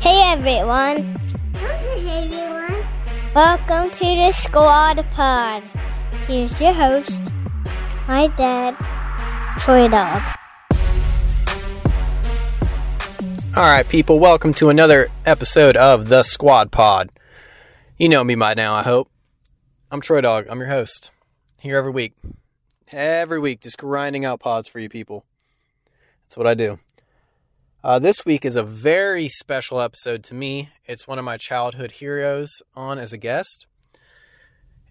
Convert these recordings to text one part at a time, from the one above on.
Hey everyone. Hey everyone. Welcome to the Squad Pod. Here's your host, my dad, Troy Dog. All right, people, welcome to another episode of the Squad Pod. You know me by now, I hope. I'm Troy Dog. I'm your host. Here every week. Every week, just grinding out pods for you people. That's what I do. Uh, this week is a very special episode to me. It's one of my childhood heroes on as a guest,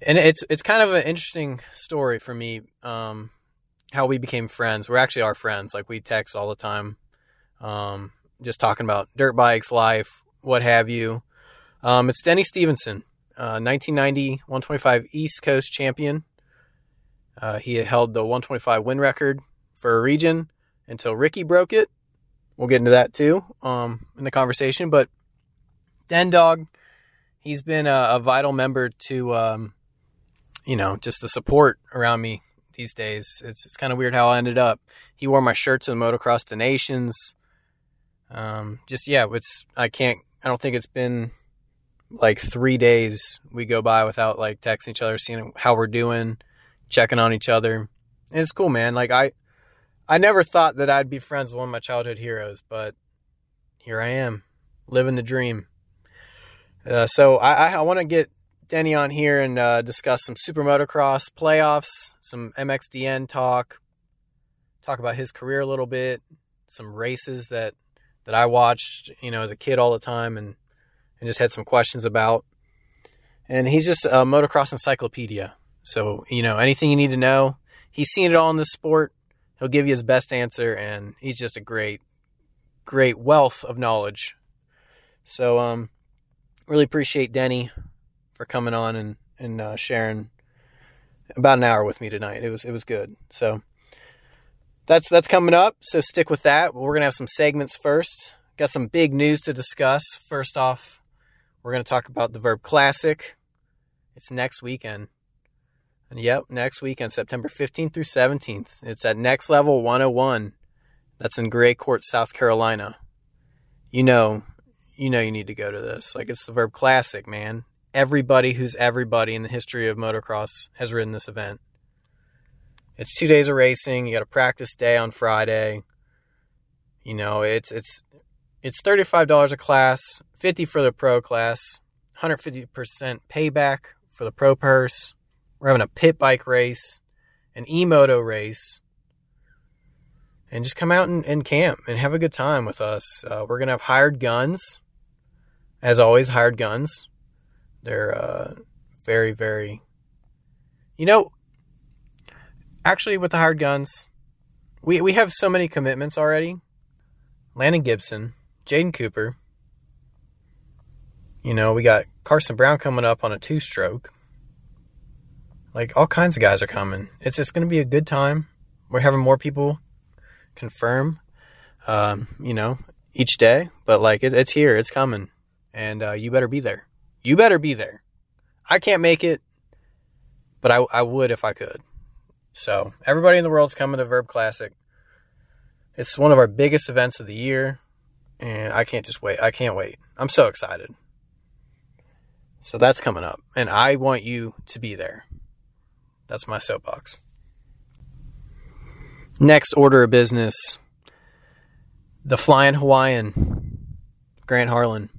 and it's it's kind of an interesting story for me. Um, how we became friends. We're actually our friends. Like we text all the time, um, just talking about dirt bikes, life, what have you. Um, it's Denny Stephenson, uh, 1990 125 East Coast champion. Uh, he held the 125 win record for a region until Ricky broke it We'll get into that too um, in the conversation. But Den Dog, he's been a, a vital member to, um, you know, just the support around me these days. It's it's kind of weird how I ended up. He wore my shirt to the Motocross to Nations. Um, just yeah, it's I can't. I don't think it's been like three days we go by without like texting each other, seeing how we're doing, checking on each other. And it's cool, man. Like I I never thought that I'd be friends with one of my childhood heroes, but here I am, living the dream. Uh, so I, I want to get Denny on here and uh, discuss some super motocross playoffs, some MXDN talk, talk about his career a little bit, some races that that I watched, you know, as a kid all the time, and and just had some questions about. And he's just a motocross encyclopedia. So you know, anything you need to know, he's seen it all in this sport he'll give you his best answer, and he's just a great, great wealth of knowledge. So, um, really appreciate Denny for coming on and and uh, sharing about an hour with me tonight. It was it was good. So that's that's coming up. So stick with that. We're gonna have some segments first. Got some big news to discuss. First off, we're gonna talk about the Vurb Classic. It's next weekend. And yep, next weekend, September 15th through 17th. It's at Next Level 101. That's in Gray Court, South Carolina. You know, you know you need to go to this. Like it's the Vurb Classic, man. Everybody who's everybody in the history of motocross has ridden this event. It's two days of racing. You got a practice day on Friday. You know, it's it's it's thirty five dollars a class, fifty for the pro class, hundred fifty percent payback for the pro purse. We're having a pit bike race, an e-moto race, and just come out and, and camp and have a good time with us. Uh, we're gonna have hired guns, as always. Hired guns. They're uh, very, very. You know, actually, with the hired guns, we we have so many commitments already. Landon Gibson, Jaden Cooper. You know, we got Carson Brown coming up on a two stroke. Like all kinds of guys are coming. It's it's going to be a good time. We're having more people confirm, um, you know, each day. But like it, it's here, it's coming, and uh, you better be there. You better be there. I can't make it, but I I would if I could. So everybody in the world's coming to Vurb Classic. It's one of our biggest events of the year, and I can't just wait. I can't wait. I'm so excited. So that's coming up, and I want you to be there. That's my soapbox. Next order of business the Flying Hawaiian, Grant Harlan.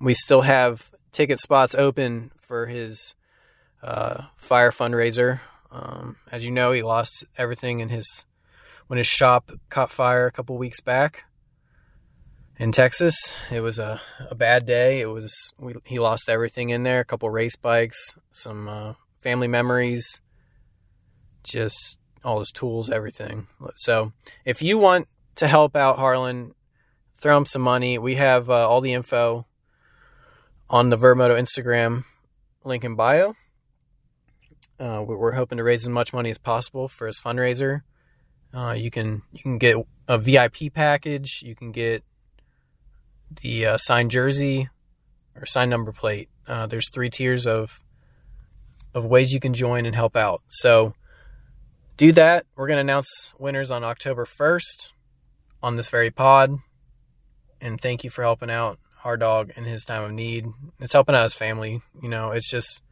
We still have ticket spots open for his uh, fire fundraiser. Um, as you know, he lost everything in his when his shop caught fire a couple weeks back in Texas. It was a, a bad day. It was we, he lost everything in there. A couple race bikes, some uh, family memories, just all his tools, everything. So if you want to help out Harlan, throw him some money. We have uh, all the info on the Vurbmoto Instagram link in bio. Uh, we're hoping to raise as much money as possible for his fundraiser. Uh, you can you can get a VIP package. You can get the uh, signed jersey or signed number plate. Uh, there's three tiers of of ways you can join and help out. So do that. We're going to announce winners on October 1st on this very pod. and thank you for helping out Hard Dog in his time of need. It's helping out his family. You know, it's just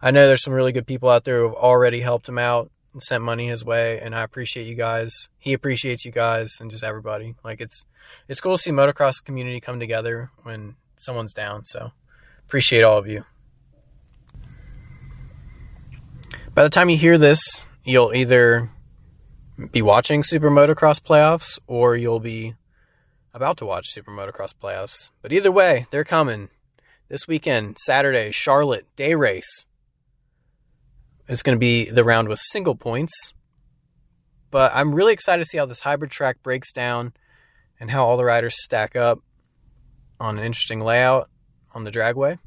I know there's some really good people out there who have already helped him out and sent money his way, and I appreciate you guys. He appreciates you guys and just everybody. Like it's it's cool to see motocross community come together when someone's down. So appreciate all of you. By the time you hear this, you'll either be watching Super Motocross playoffs or you'll be about to watch Super Motocross playoffs. But either way, they're coming. This weekend, Saturday, Charlotte day race. It's going to be the round with single points. But I'm really excited to see how this hybrid track breaks down and how all the riders stack up on an interesting layout on the dragway.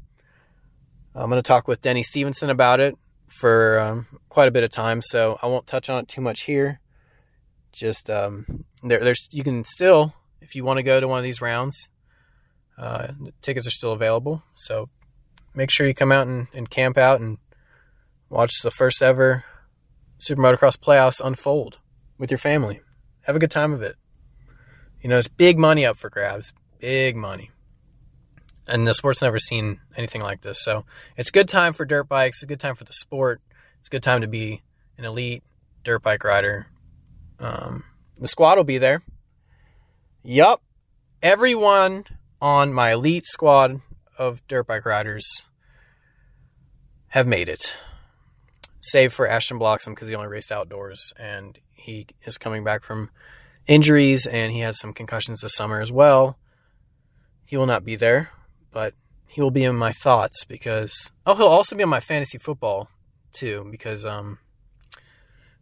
I'm going to talk with Denny Stephenson about it for um, quite a bit of time, so I won't touch on it too much here. Just um, there, there's you can still if you want to go to one of these rounds, uh, tickets are still available. So make sure you come out and, and camp out and watch the first ever Super Motocross playoffs unfold with your family. Have a good time of it. You know, it's big money up for grabs. Big money. And the sport's never seen anything like this. So it's a good time for dirt bikes. It's a good time for the sport. It's a good time to be an elite dirt bike rider. Um, the squad will be there. Yup. Everyone on my elite squad of dirt bike riders have made it. Save for Ashton Bloxham because he only raced outdoors and he is coming back from injuries and he had some concussions this summer as well. He will not be there, but he will be in my thoughts because oh he'll also be on my fantasy football too because um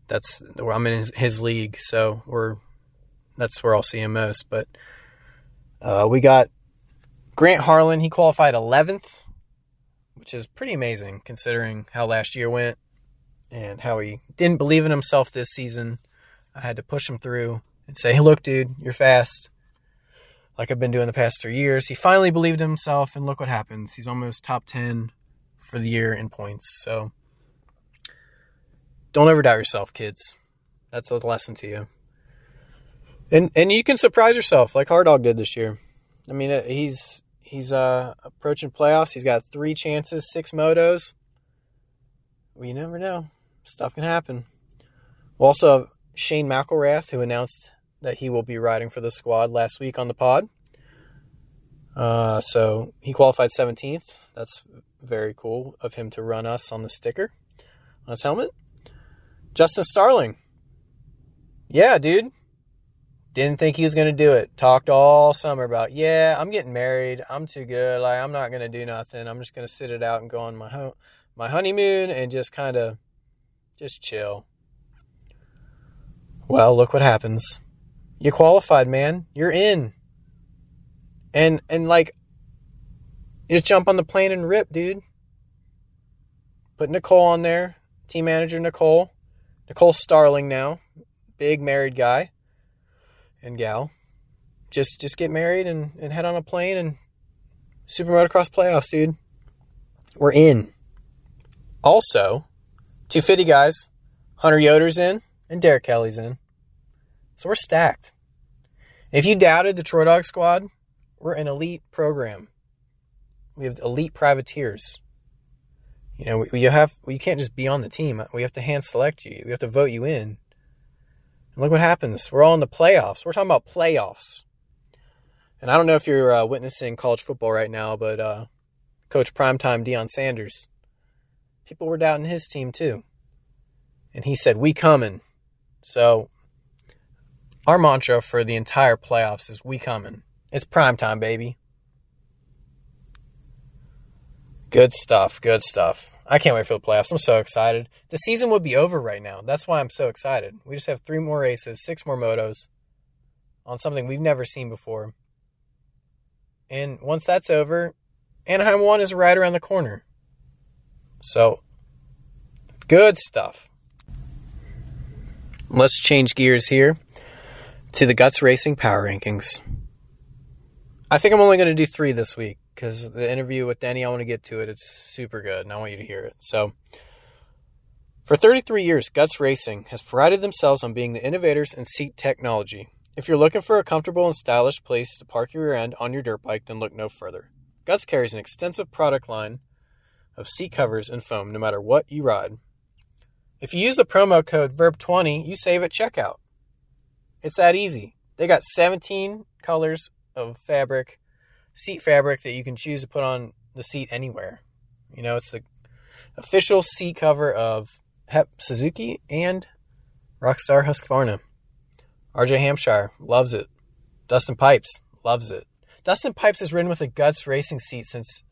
that's where I'm in his, his league so we're that's where I'll see him most. But uh, we got Grant Harlan. He qualified 11th, which is pretty amazing considering how last year went and how he didn't believe in himself this season. I had to push him through and say, hey, look, dude, you're fast. Like I've been doing the past three years. He finally believed in himself, and look what happens. He's almost top 10 for the year in points. So don't ever doubt yourself, kids. That's a lesson to you. And and you can surprise yourself like Hard Dog did this year. I mean, uh, he's he's uh, approaching playoffs. He's got three chances, six motos. Well, you never know. Stuff can happen. We'll also have Shane McElrath, who announced that he will be riding for the squad last week on the pod. Uh, so he qualified 17th. That's very cool of him to run us on the sticker on his helmet. Justin Starling. Yeah, dude. Didn't think he was going to do it. Talked all summer about, yeah, I'm getting married. I'm too good. Like, I'm not going to do nothing. I'm just going to sit it out and go on my ho- my honeymoon and just kind of just chill. Well, look what happens. You qualified, man. You're in. And and like just jump on the plane and rip, dude. Put Nicole on there. Team manager Nicole. Nicole Starling now. Big married guy and gal. Just just get married and, and head on a plane and Super Motocross playoffs, dude. We're in. Also, 250 guys, Hunter Yoder's in, and Derek Kelly's in. So we're stacked. If you doubted the Troy Dog squad, we're an elite program. We have elite privateers. You know, you have you can't just be on the team. We have to hand select you. We have to vote you in. And look what happens. We're all in the playoffs. We're talking about playoffs. And I don't know if you're uh, witnessing college football right now, but uh, Coach Primetime Deion Sanders, people were doubting his team too. And he said, We coming. So our mantra for the entire playoffs is We coming. It's prime time, baby. Good stuff. Good stuff. I can't wait for the playoffs. I'm so excited. The season would be over right now. That's why I'm so excited. We just have three more races, six more motos on something we've never seen before. And once that's over, Anaheim 1 is right around the corner. So, good stuff. Let's change gears here to the Guts Racing Power Rankings. I think I'm only going to do three this week because the interview with Denny, I want to get to it. It's super good, and I want you to hear it. So, for 33 years, Guts Racing has prided themselves on being the innovators in seat technology. If you're looking for a comfortable and stylish place to park your rear end on your dirt bike, then look no further. Guts carries an extensive product line of seat covers and foam no matter what you ride. If you use the promo code VURB20, you save at checkout. It's that easy. They got 17 colors of fabric, seat fabric that you can choose to put on the seat anywhere. You know, it's the official seat cover of Hep Suzuki and Rockstar Husqvarna. RJ Hampshire loves it. Dustin Pipes loves it. Dustin Pipes has ridden with a Guts racing seat since,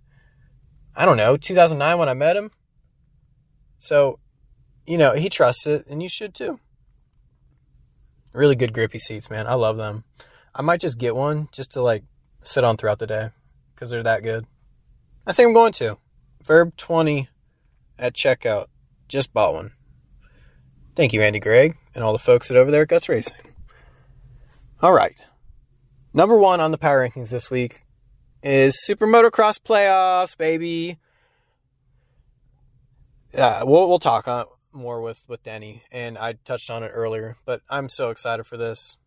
I don't know, 2009 when I met him. So, you know, he trusts it, and you should too. Really good grippy seats, man. I love them. I might just get one just to like sit on throughout the day because they're that good. I think I'm going to. Vurb 20 at checkout. Just bought one. Thank you, Andy Gregg, and all the folks at over there at Guts Racing. All right. Number one on the power rankings this week is Super Motocross Playoffs, baby. Yeah, we'll we'll talk on more with with Denny, and I touched on it earlier, but I'm so excited for this.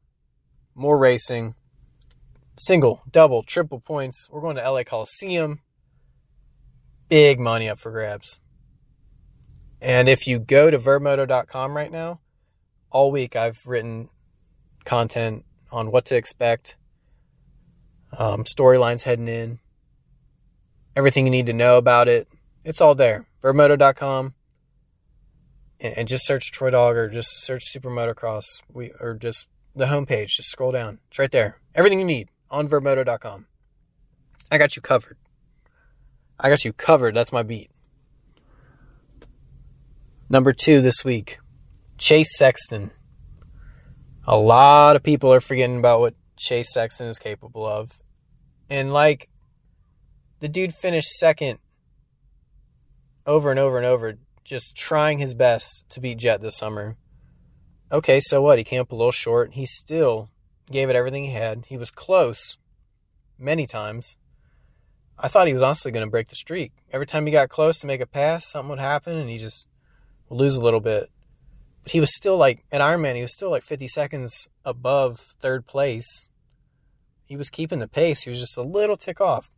More racing, single, double, triple points. We're going to LA Coliseum. Big money up for grabs. And if you go to vurbmoto.com right now, all week I've written content on what to expect, um, storylines heading in, everything you need to know about it. It's all there. Vurbmoto.com. And, just search Troy Dog or just search Super Motocross. We or just the homepage. Just scroll down. It's right there. Everything you need on vurbmoto.com. I got you covered. I got you covered. That's my beat. Number two this week, Chase Sexton. A lot of people are forgetting about what Chase Sexton is capable of. And like, the dude finished second over and over and over, just trying his best to beat Jet this summer. Okay, so what? He came up a little short. He still gave it everything he had. He was close many times. I thought he was honestly going to break the streak. Every time he got close to make a pass, something would happen and he just would lose a little bit. But he was still like, at Ironman, he was still like 50 seconds above third place. He was keeping the pace. He was just a little tick off.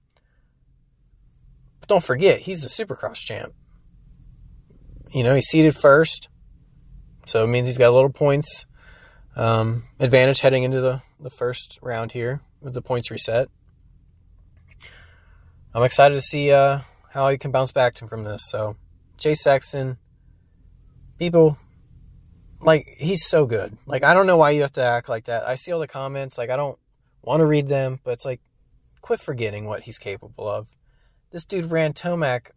But don't forget, he's the supercross champ. You know, he's seated first. So it means he's got a little points um, advantage heading into the, the first round here with the points reset. I'm excited to see uh, how he can bounce back from this. So, Jay Sexton, people, like, he's so good. Like, I don't know why you have to act like that. I see all the comments. Like, I don't want to read them, but it's like, quit forgetting what he's capable of. This dude ran Tomac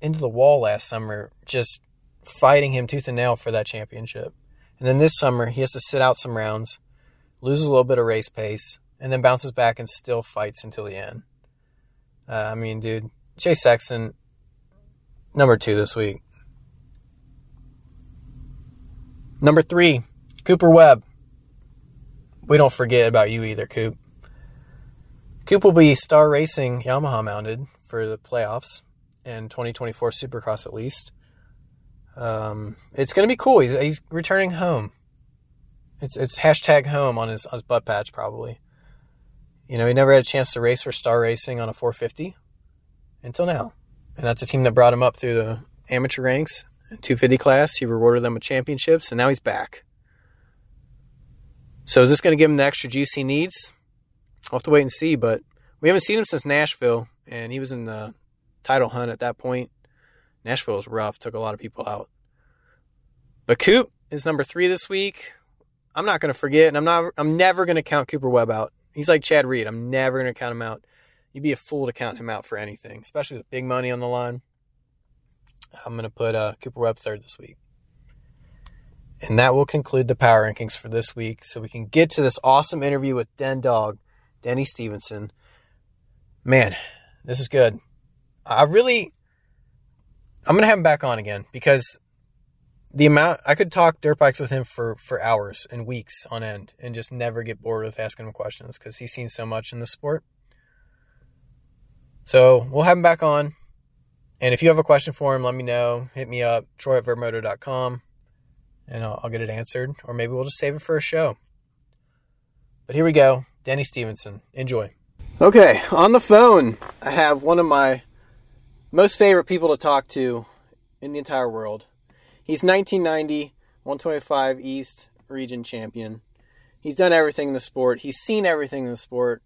into the wall last summer, just fighting him tooth and nail for that championship. And then this summer, he has to sit out some rounds, loses a little bit of race pace, and then bounces back and still fights until the end. Uh, I mean, dude, Chase Sexton, number two this week. Number three, Cooper Webb. We don't forget about you either, Coop. Coop will be Star Racing Yamaha mounted for the playoffs in 2024 Supercross at least. Um, it's going to be cool. He's, he's returning home. It's it's hashtag home on his, on his butt patch probably. You know, he never had a chance to race for Star Racing on a 450 until now. And that's a team that brought him up through the amateur ranks, 250 class. He rewarded them with championships, and now he's back. So is this going to give him the extra juice he needs? I'll have to wait and see, but we haven't seen him since Nashville, and he was in the title hunt at that point. Nashville was rough, took a lot of people out. But Coop is number three this week. I'm not going to forget, and I'm not. I'm never going to count Cooper Webb out. He's like Chad Reed. I'm never going to count him out. You'd be a fool to count him out for anything, especially with big money on the line. I'm going to put uh, Cooper Webb third this week. And that will conclude the power rankings for this week. So we can get to this awesome interview with Den Dog, Denny Stephenson. Man, this is good. I really, I'm to have him back on again because the amount I could talk dirt bikes with him for for hours and weeks on end and just never get bored with asking him questions because he's seen so much in the sport. So we'll have him back on. And if you have a question for him, let me know. Hit me up, troy at vurbmoto.com, and I'll, I'll get it answered. Or maybe we'll just save it for a show. But here we go. Denny Stephenson. Enjoy. Okay, on the phone, I have one of my most favorite people to talk to in the entire world. He's 1990 125 East region champion. He's done everything in the sport. He's seen everything in the sport,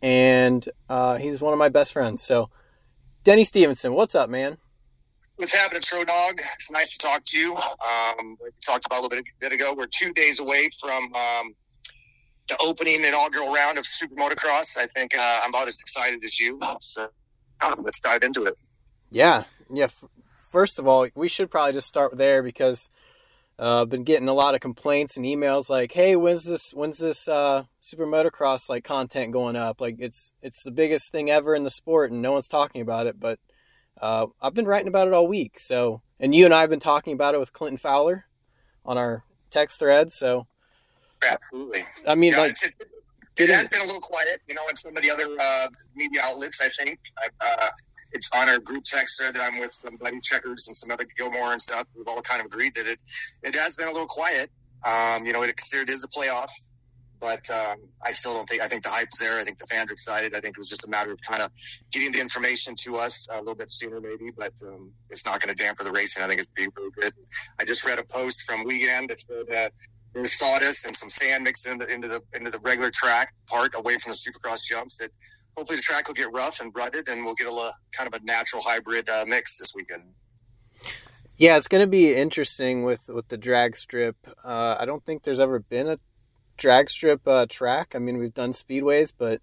and uh, he's one of my best friends. So, Denny Stephenson, what's up, man? What's happening, Tro Dog? It's nice to talk to you. Um, we talked about a little bit, a bit ago. We're two days away from um, the opening inaugural round of Super Motocross. I think uh, I'm about as excited as you. So um, let's dive into it. Yeah, yeah. F- first of all, we should probably just start there because uh, I've been getting a lot of complaints and emails like, "Hey, when's this? When's this uh, Super Motocross like content going up? Like, it's it's the biggest thing ever in the sport, and no one's talking about it." But uh, I've been writing about it all week. So, and you and I have been talking about it with Clinton Fowler on our text thread. So, absolutely. I mean, yeah, like, it, it, has been a little quiet, you know, in some of the other uh, media outlets. I think uh, it's on our group text thread that I'm with some buddy checkers and some other Gilmore and stuff. We've all kind of agreed that it it has been a little quiet. Um, you know, it considered is a playoffs but um, I still don't think. I think the hype's there. I think the fans are excited. I think it was just a matter of kind of getting the information to us a little bit sooner, maybe. But um, it's not going to damper the racing. I think it's be really good. I just read a post from weekend that said that there's sawdust and some sand mixed into, into the into the regular track part away from the Supercross jumps. That hopefully the track will get rough and rutted, and we'll get a kind of a natural hybrid uh, mix this weekend. Yeah, it's going to be interesting with with the drag strip. Uh, I don't think there's ever been a drag strip uh, track. I mean, we've done speedways, but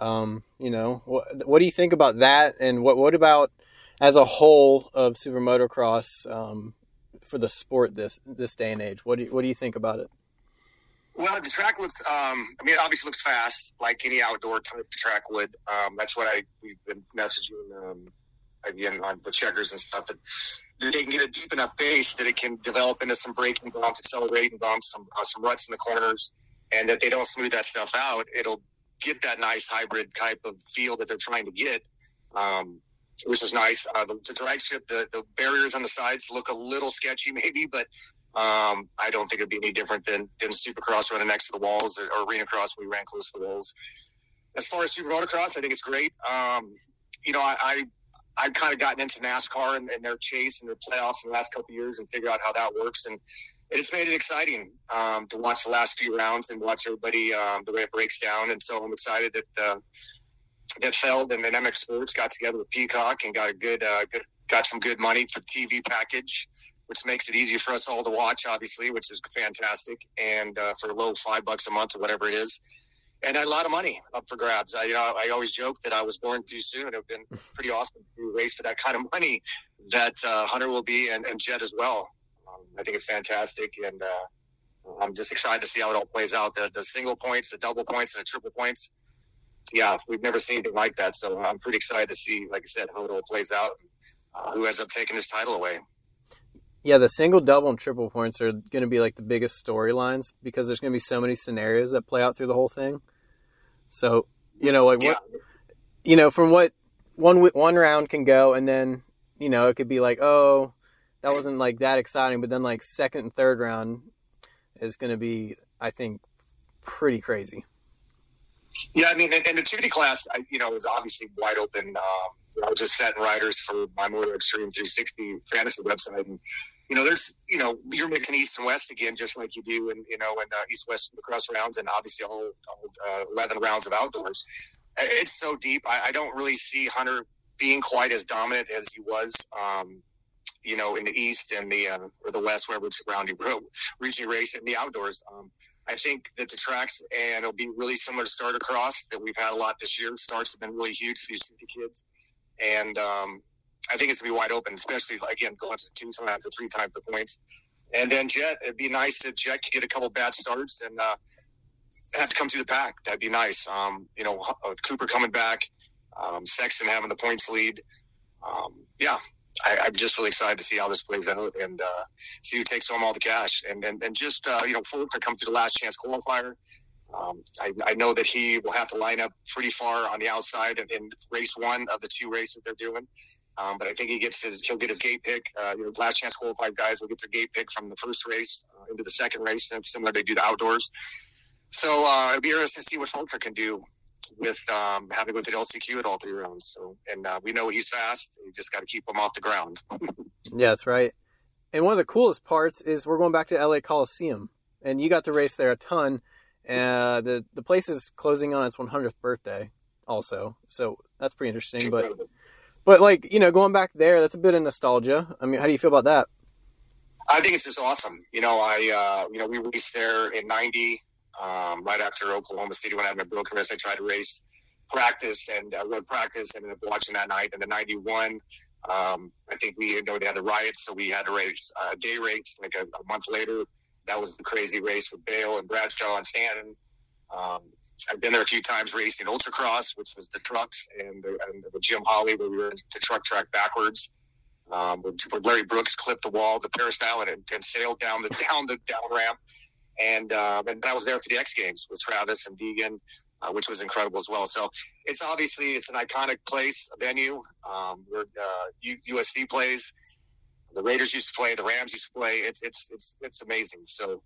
um, you know, what, what do you think about that? And what what about as a whole of super motocross um, for the sport this this day and age? What do you, what do you think about it? Well, the track looks. Um, I mean, it obviously looks fast, like any outdoor type track would. Um, that's what I we've been messaging um, again on the checkers and stuff. That, they can get a deep enough base that it can develop into some braking bumps, accelerating bumps, some uh, some ruts in the corners, and that they don't smooth that stuff out. It'll get that nice hybrid type of feel that they're trying to get. Um, which is nice. Uh, the, the drag strip, the, the barriers on the sides look a little sketchy, maybe, but um, I don't think it'd be any different than, than Supercross running next to the walls or, or Arena Cross. We ran close to the walls. As far as Super Motocross, I think it's great. Um, you know, I, I I've kind of gotten into NASCAR and, and, their chase and their playoffs in the last couple years and figure out how that works. And it's made it exciting um, to watch the last few rounds and watch everybody um, the way it breaks down. And so I'm excited that uh, that Feld and, and MX Sports got together with Peacock and got a good, uh, good got some good money for TV package which makes it easier for us all to watch, obviously, which is fantastic. And uh, for a low five bucks a month or whatever it is, and a lot of money up for grabs. I, you know, I always joke that I was born too soon. It would have been pretty awesome to race for that kind of money that uh, Hunter will be and, and Jett as well. Um, I think it's fantastic, and uh, I'm just excited to see how it all plays out. The, the single points, the double points, and the triple points. Yeah, we've never seen anything like that. So I'm pretty excited to see, like I said, how it all plays out. Uh, who ends up taking this title away? Yeah, the single, double, and triple points are going to be like the biggest storylines because there's going to be so many scenarios that play out through the whole thing. So you know, like what, you know, from what one one round can go, and then you know it could be like, oh, that wasn't like that exciting, but then like second and third round is going to be, I think, pretty crazy. Yeah, I mean, and, the Tutti class, you know, is obviously wide open. Um, I was just setting riders for my MotoXDream 360 fantasy website, and you know, there's, you know, you're mixing East and West again, just like you do in, you know, in uh, East West cross rounds and obviously all, all uh, 11 rounds of outdoors. It's so deep. I, I, don't really see Hunter being quite as dominant as he was, um, you know, in the East and the, uh, or the West, wherever round know, regionally race in the outdoors. Um, I think that the tracks and it'll be really similar to start across that we've had a lot this year. Starts have been really huge for these 50 kids. And, um, I think it's gonna be wide open, especially again going to two times or three times the points. And then Jet, it'd be nice if Jet could get a couple bad starts and uh, have to come through the pack. That'd be nice. Um, you know, Cooper coming back, um, Sexton having the points lead. Um, yeah, I, am just really excited to see how this plays out and uh, see who takes home all the cash. And and, and just uh, you know, Faulkner come through the last chance qualifier. Um, I, I, know that he will have to line up pretty far on the outside in, in race one of the two races they're doing. Um, but I think he gets his he'll get his gate pick. Uh, you know, last chance qualified guys will get their gate pick from the first race uh, into the second race, similar to do the outdoors. So uh, it'll be interesting to see what Falter can do with um, having with the LCQ at all three rounds. So, and uh, we know he's fast. You just got to keep him off the ground. yeah, that's right. And one of the coolest parts is we're going back to LA Coliseum, and you got to race there a ton. Uh, the the place is closing on its 100th birthday, also. So that's pretty interesting. But but like you know, going back there, that's a bit of nostalgia. I mean, how do you feel about that? I think it's just awesome. You know, I uh, you know we raced there in '90, um, right after Oklahoma City when I had my broken wrist. I tried to race practice and uh, road practice, and ended up watching that night. And the '91, um, I think we you know they had the riots, so we had to race uh, day race like a, a, month later. That was the crazy race with Bayle and Bradshaw and Stanton. Um, I've been there a few times racing ultracross, which was the trucks, and the, and the Jim Holly where we were to truck track backwards um, where, Larry Brooks clipped the wall, the peristyle, and, and sailed down the down the down ramp. And um, and I was there for the X Games with Travis and Deegan, uh, which was incredible as well. So it's obviously it's an iconic place, venue um, where uh, USC plays. The Raiders used to play, the Rams used to play. It's it's it's it's amazing. So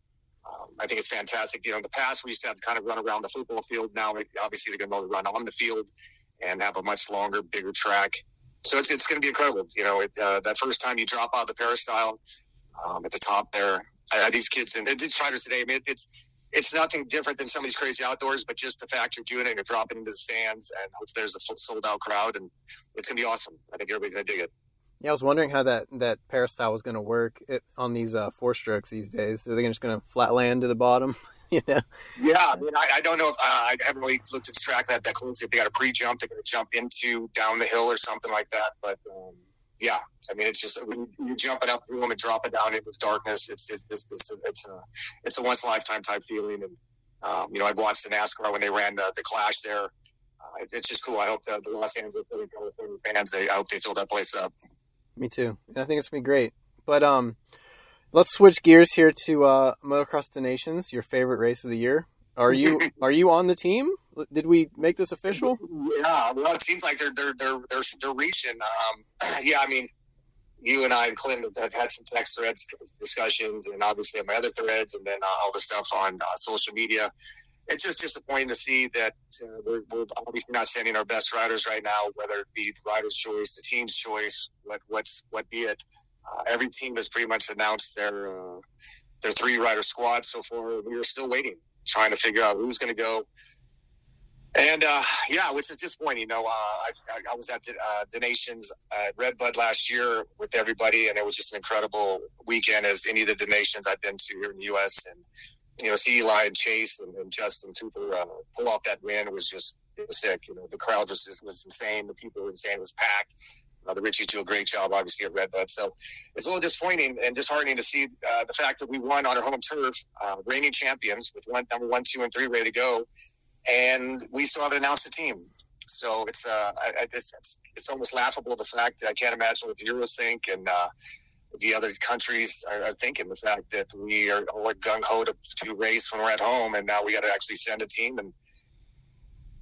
um, I think it's fantastic. You know, in the past we used to have to kind of run around the football field. Now, obviously, they're going to be able to run on the field and have a much longer, bigger track so it's, it's going to be incredible. You know, it, uh, that first time you drop out the peristyle um, at the top there, uh, these kids and these riders today, I mean, it's it's nothing different than some of these crazy outdoors, but just the fact you're doing it and you're dropping into the stands and hope there's a sold out crowd and it's gonna be awesome. I think everybody's gonna dig it. Yeah, I was wondering how that that peristyle was gonna work it, on these uh, four strokes these days. Are they just gonna flat land to the bottom? you know? Yeah, I mean, I, I don't know if uh, I haven't really looked at the track that that closely. If they got a pre-jump, they're going to jump into down the hill or something like that. But um, yeah, I mean, it's just when you're jumping up through them and dropping down into darkness, it's it's it's, it's, a, it's a it's a once in a lifetime type feeling. And um, you know, I've watched the NASCAR when they ran the, the Clash there. Uh, it's just cool. I hope the, the Los Angeles California fans, they I hope they fill that place up. Me too. And I think it's gonna be great. But um, Let's switch gears here to uh, Motocross the Nations, your favorite race of the year. Are you are you on the team? Did we make this official? Yeah, well, it seems like they're they're they're they're, they're reaching. Um, yeah, I mean, you and I and Clint have had some text threads discussions, and obviously my other threads, and then uh, all the stuff on uh, social media. It's just disappointing to see that uh, we're, we're, obviously not sending our best riders right now, whether it be the rider's choice, the team's choice, what what's what be it uh, every team has pretty much announced their uh, their three rider squad so far. We are still waiting, trying to figure out who's going to go. And uh, yeah, which is disappointing. You know, uh, I, I, was at the, uh, the Nations at Redbud last year with everybody, and it was just an incredible weekend as any of the donations I've been to here in the U.S. And you know, see Eli and Chase and, and Justin Cooper uh, pull off that win was just was sick. You know, the crowd was was insane. The people were insane. It was packed. Uh, the Richies do a great job, obviously, at Redbud. So it's a little disappointing and disheartening to see uh, the fact that we won on our home turf, uh, reigning champions with one number one, two, and three ready to go, and we still haven't announced a team. So it's uh, it's, it's, it's almost laughable the fact that I can't imagine what the Euros think and uh, the other countries are, are, thinking the fact that we are all gung ho to, to race when we're at home, and now we got to actually send a team and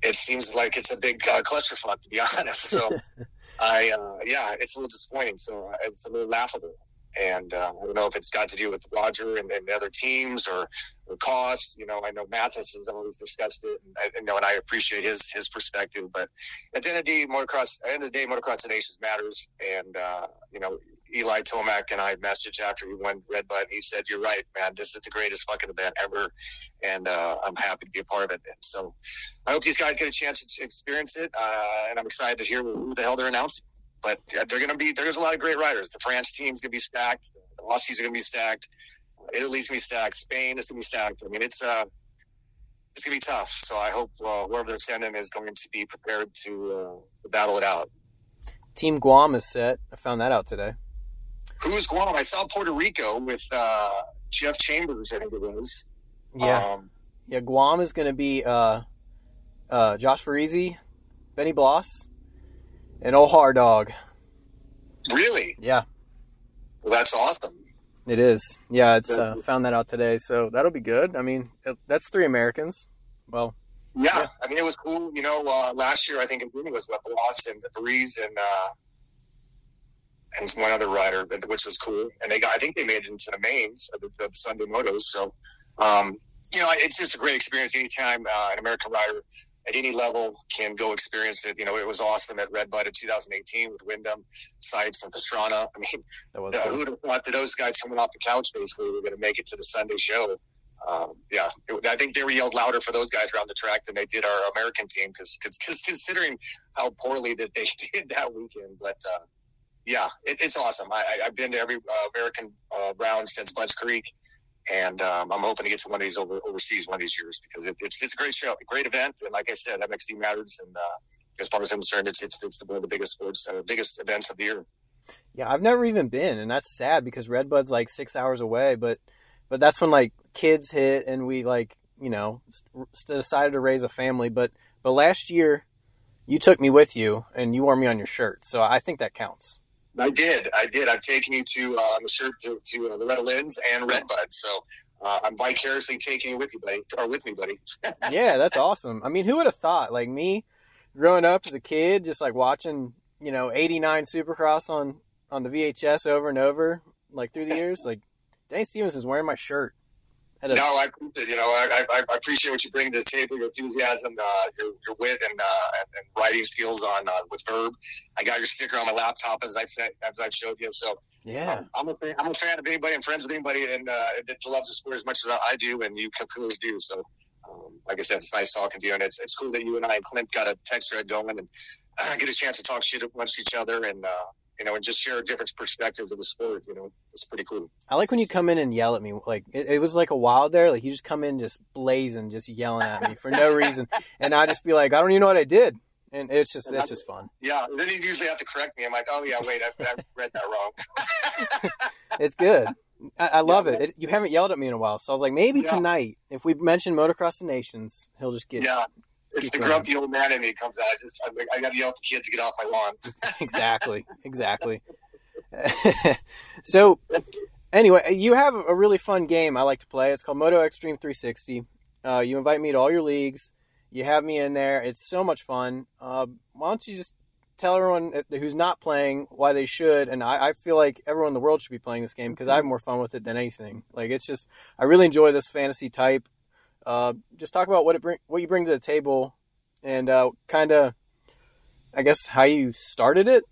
it seems like it's a big uh, clusterfuck to be honest. So I uh, yeah, it's a little disappointing. So uh, it's a little laughable, and uh, I don't know if it's got to do with Roger and, and the other teams or the cost. You know, I know Matheson has always discussed it, and I you know, and I appreciate his his perspective. But at the end of the day, motocross. At the end of the day, motocross nations matters, and uh, you know, Eli Tomac and I messaged after he won Red Bud. He said, "You're right, man. This is the greatest fucking event ever, and uh, I'm happy to be a part of it." And so, I hope these guys get a chance to experience it, uh, and I'm excited to hear who the hell they're announcing. But uh, they're going to be. There's a lot of great riders. The France team's going to be stacked. The Aussies are going to be stacked. Italy's going to be stacked. Spain is going to be stacked. I mean, it's uh, it's going to be tough. So I hope uh, whoever they're sending is going to be prepared to, uh, to battle it out. Team Guam is set. I found that out today. Who's Guam? I saw Puerto Rico with uh, Jeff Chambers. I think it was. Yeah. Um, yeah. Guam is going to be uh, uh, Josh Varize, Benny Bloss, and old hard dog. Really? Yeah. Well, that's awesome. It is. Yeah, it's uh, found that out today, so that'll be good. I mean, it, that's three Americans. Well. Yeah, yeah, I mean, it was cool. You know, uh, last year I think it was what Bloss and Breeze and and one other rider, which was cool. And they got, I think they made it into the mains of the, the Sunday motos. So, um, you know, it's just a great experience anytime uh, an American rider at any level can go experience it. You know, it was awesome at Red Redbud in 2018 with Windham, Sipes, and Pastrana. I mean, uh, who would have thought that those guys coming off the couch basically were going to make it to the Sunday show? Um, yeah, it, I think they were yelled louder for those guys around the track than they did our American team because considering how poorly that they did that weekend. But uh, yeah, it, it's awesome. I, have been to every uh, American uh, round since Budds Creek and um, I'm hoping to get to one of these over, overseas one of these years because it, it's it's a great show, a great event, and like I said, MXD matters, and uh, as far as I'm concerned, it's it's it's one of the biggest sports, uh, biggest events of the year. Yeah, I've never even been, and that's sad because Redbud's like six hours away, but but that's when like kids hit, and we like you know st- decided to raise a family, but but last year you took me with you and you wore me on your shirt, so I think that counts. I did. I did. I've taken you to uh, the shirt to, to uh, Loretta and Redbud. So uh, I'm vicariously taking you with you, buddy, or with me, buddy. yeah, that's awesome. I mean, who would have thought? Like me, growing up as a kid, just like watching, you know, '89 Supercross on on the VHS over and over, like through the years. Like Danny Stevens is wearing my shirt. No, I appreciate you know I, I, I, appreciate what you bring to the table, your enthusiasm, uh, your, your wit, and, uh, and, and writing skills on uh, with Vurb. I got your sticker on my laptop as I've said, as I've showed you. So yeah, um, I'm a fan, I'm a fan of anybody and friends with anybody and uh, that loves the sport as much as I do, and you completely do. So, um, like I said, it's nice talking to you, and it's it's cool that you and I and Clint got a text thread going and get a chance to talk shit amongst each other and uh, you know, and just share a different perspective of the sport. You know, it's pretty cool. I like when you come in and yell at me. Like it, it was like a while there. Like you just come in just blazing, just yelling at me for no reason, and I just be like, I don't even know what I did, and it's just and it's just fun. Yeah. Then you usually have to correct me. I'm like, oh yeah, wait, I, I read that wrong. it's good. I, I love yeah, it. it. You haven't yelled at me in a while, so I was like, maybe yeah. tonight, if we mention Motocross the Nations, he'll just get yeah it's the grumpy old man in me comes out. I just I, I got to yell at the kids to get off my lawn. exactly, exactly. so, anyway, you have a really fun game I like to play. It's called MotoXDream 360. Uh, you invite me to all your leagues. You have me in there. It's so much fun. Uh, why don't you just tell everyone who's not playing why they should? And I, I feel like everyone in the world should be playing this game because I have more fun with it than anything. Like it's just I really enjoy this fantasy type. Uh, just talk about what it bring, what you bring to the table, and uh, kind of, I guess, how you started it.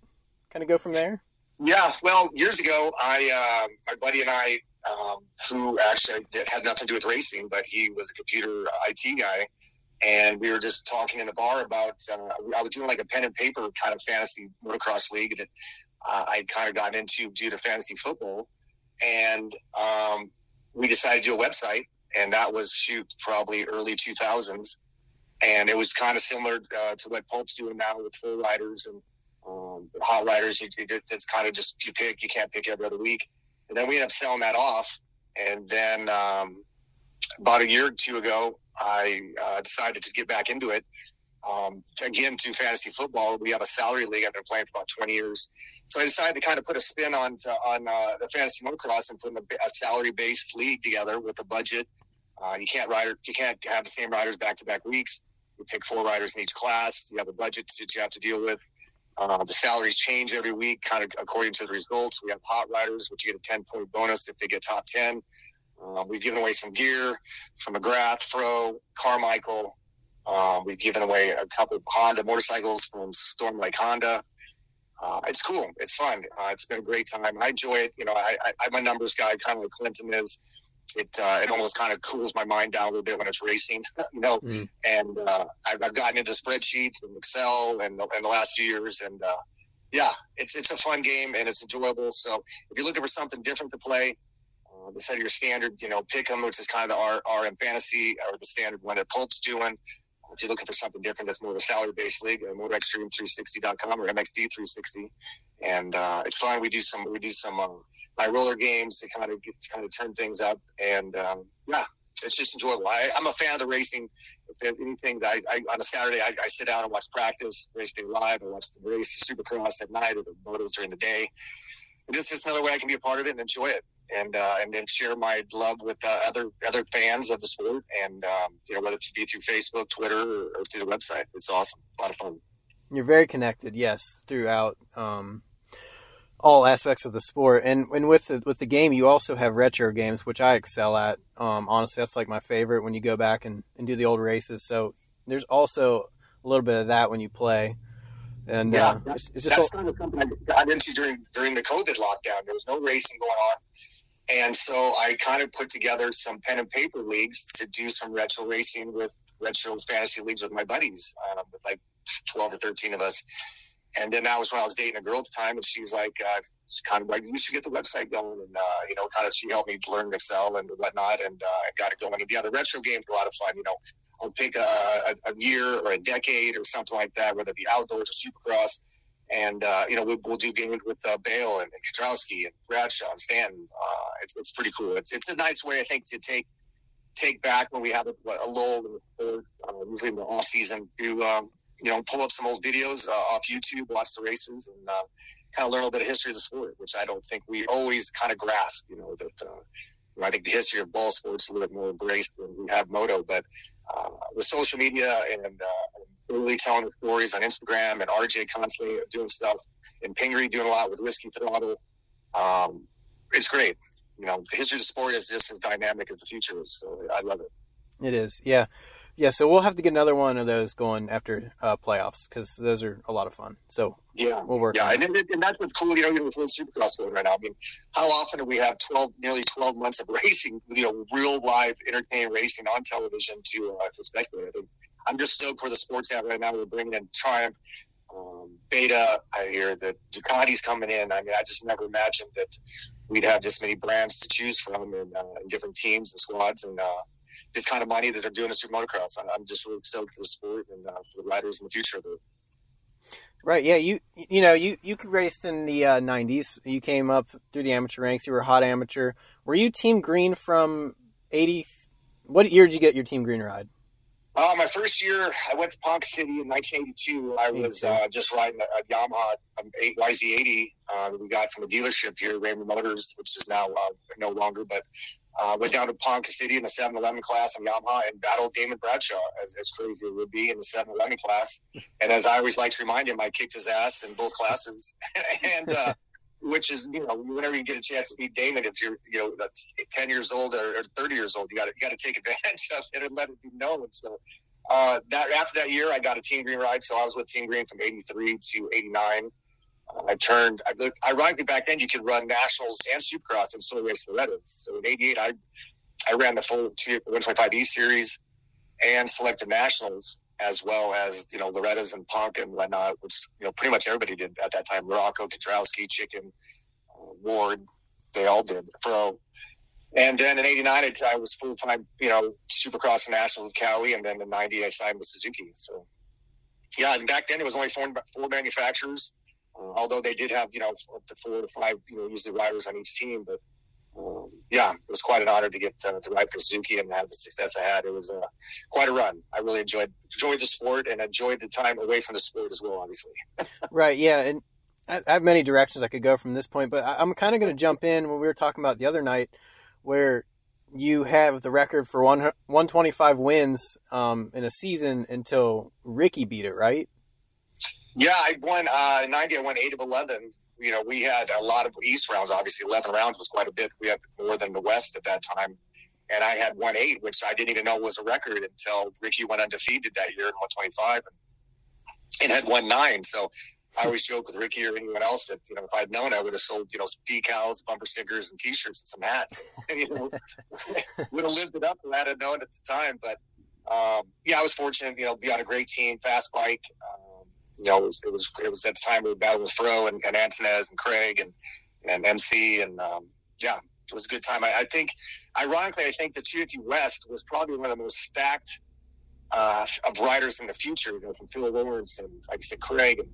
Kind of go from there. Yeah, well, years ago, I uh, my buddy and I, um, who actually had nothing to do with racing, but he was a computer IT guy, and we were just talking in the bar about. Uh, I was doing like a pen and paper kind of fantasy motocross league that uh, I kind of got into due to fantasy football, and um, we decided to do a website and that was shoot probably early 2000s and it was kind of similar uh, to what pulp's doing now with full riders and um, hot riders. You, it's kind of just you pick you can't pick every other week. And then we ended up selling that off. And then um, about a year or two ago i uh, decided to get back into it. Um, again through fantasy football we have a salary league i've been playing for about 20 years. So i decided to kind of put a spin on on uh, the fantasy motocross and put a, a salary based league together with a budget uh, you can't ride, you can't have the same riders back to back weeks. You pick four riders in each class. You have a budget that you have to deal with. Uh, the salaries change every week, kind of according to the results. We have hot riders, which you get a 10 point bonus if they get top 10. Uh, we've given away some gear from McGrath, Fro, Carmichael. Um, we've given away a couple of Honda motorcycles from Storm Lake Honda. Uh, it's cool. It's fun. Uh, it's been a great time. I enjoy it. You know, I, I, I'm a numbers guy, kind of like Clinton is it uh, it almost kind of cools my mind down a little bit when it's racing, you know. Mm. And uh, I've, I've, gotten into spreadsheets and Excel and in the last few years, and uh, yeah, it's it's a fun game and it's enjoyable. So if you're looking for something different to play, uh, instead of your standard, you know, pick 'em, which is kind of the R, RM fantasy or the standard one that Pulp's doing. If you're looking for something different, that's more of a salary-based league, uh, MotoXDream360.com or MXD360 and uh, it's fun. We do some we do some uh, my roller games to kind of get, to kind of turn things up, and um, yeah, it's just enjoyable. I, am a fan of the racing. If anything, I, I on a Saturday I, I, sit down and watch practice, race day live. I watch the race, Supercross at night, or the motos during the day. And this is another way I can be a part of it and enjoy it, and uh, and then share my love with uh, other other fans of the sport, and um, you know whether it be through Facebook, Twitter, or, or through the website. It's awesome, a lot of fun. You're very connected, yes, throughout. Um, all aspects of the sport. And and with the with the game, you also have retro games, which I excel at. Um, honestly, that's like my favorite when you go back and, and do the old races. So there's also a little bit of that when you play. And Yeah, uh, it's, it's just That's kind of something I got into during during the COVID lockdown. There was no racing going on, and so I kind of put together some pen and paper leagues to do some retro racing with retro fantasy leagues with my buddies, um, with like twelve or thirteen of us. And then that was when I was dating a girl at the time, and she was like, uh, kind of like, you should get the website going, and uh, you know, kind of she helped me learn Excel and whatnot, and uh, I got it going. And yeah, the retro games a lot of fun. You know, I'll pick a, a, a year or a decade or something like that, whether it be outdoors or supercross. And, uh, you know, we'll, we'll do games with uh, Bayle and, and Kiedrowski and Bradshaw and Stanton. Uh, it's, it's pretty cool. It's, it's a nice way, I think, to take take back when we have a, a lull in the sport, uh, usually in the off season, to, um, you know, pull up some old videos uh, off YouTube, watch the races, and uh, kind of learn a little bit of history of the sport, which I don't think we always kind of grasp, you know, that uh, I think the history of ball sports is a little bit more embraced than we have moto, but with social media and uh, really telling the stories on Instagram and RJ constantly doing stuff and Pingree doing a lot with Whiskey Throttle. Um, it's great. You know, the history of the sport is just as dynamic as the future is. So I love it. It is, yeah, yeah. So we'll have to get another one of those going after uh, playoffs because those are a lot of fun. So Yeah. we'll work. Yeah, on and, it. and that's what's cool, you know, even with World Supercross going right now. I mean, how often do we have 12, nearly 12 months of racing, you know, real live entertaining racing on television to, uh, to speculate? I think I'm just stoked for the sports app right now. We're bringing in Triumph, um, Beta. I hear that Ducati's coming in. I mean, I just never imagined that we'd have this many brands to choose from and, uh, different teams and squads and, uh, this kind of money that they're doing in super motocross. I'm, I'm just really stoked for the sport and uh, for the riders in the future of. Right, yeah. You you know you you raced in the uh, '90s. You came up through the amateur ranks. You were a hot amateur. Were you Team Green from '80? What year did you get your Team Green ride? Uh, my first year, I went to Ponca City in 1982. I was uh, just riding a, a Yamaha um, 8 YZ80 uh, that we got from a dealership here, Raymond Motors, which is now uh, no longer. But uh, went down to Ponca City in the 711 class on Yamaha and battled Damon Bradshaw, as, as crazy as it would be in the 711 class. And as I always like to remind him, I kicked his ass in both classes. and uh, which is, you know, whenever you get a chance to meet Damon, if you're, you know, 10 years old or, or 30 years old, you got to, you got to take advantage of it and let it be known. So, uh, that after that year, I got a Team Green ride. So I was with Team Green from 83 to 89. Uh, I turned, ironically, back then you could run nationals and supercross and still race Loretta's. So in 88, I, I ran the full 125 E series and selected nationals as well as, you know, Loretta's and Punk and whatnot, which, you know, pretty much everybody did at that time. Rocco, Kiedrowski, Chicken, uh, Ward, they all did. Pro. And then in '89, I, was full time, you know, Supercross Nationals with Cowie, and then in '90, I signed with Suzuki. So, yeah, and back then it was only four, four manufacturers, uh, although they did have, you know, up to four to five, you know, usually riders on each team. But um, yeah, it was quite an honor to get uh, to ride for Suzuki and have the success I had. It was uh, quite a run. I really enjoyed enjoyed the sport and enjoyed the time away from the sport as well. Obviously, Right, yeah, and I, I have many directions I could go from this point, but I, I'm kind of going to jump in when we were talking about the other night, where you have the record for one 125 wins um, in a season until Ricky beat it, right? Yeah, I won uh, in '90. I won eight of eleven. You know, we had a lot of East rounds. Obviously, eleven rounds was quite a bit. We had more than the West at that time, and I had one eight, which I didn't even know was a record until Ricky went undefeated that year in 125 and, and had one nine. So I always joke with Ricky or anyone else that you know if I'd known, I would have sold you know decals, bumper stickers, and T-shirts and some hats. you know, would have lived it up if I known at the time. But um, yeah, I was fortunate. You know, be on a great team, fast bike. Um, you know, it was, it was it was at the time we were battling with Fro and, and Antonez and Craig and and MC and um, yeah, it was a good time. I, I think, ironically, I think the 250 West was probably one of the most stacked uh, of riders in the future. You know, from Phil Lawrence and like I said, Craig and,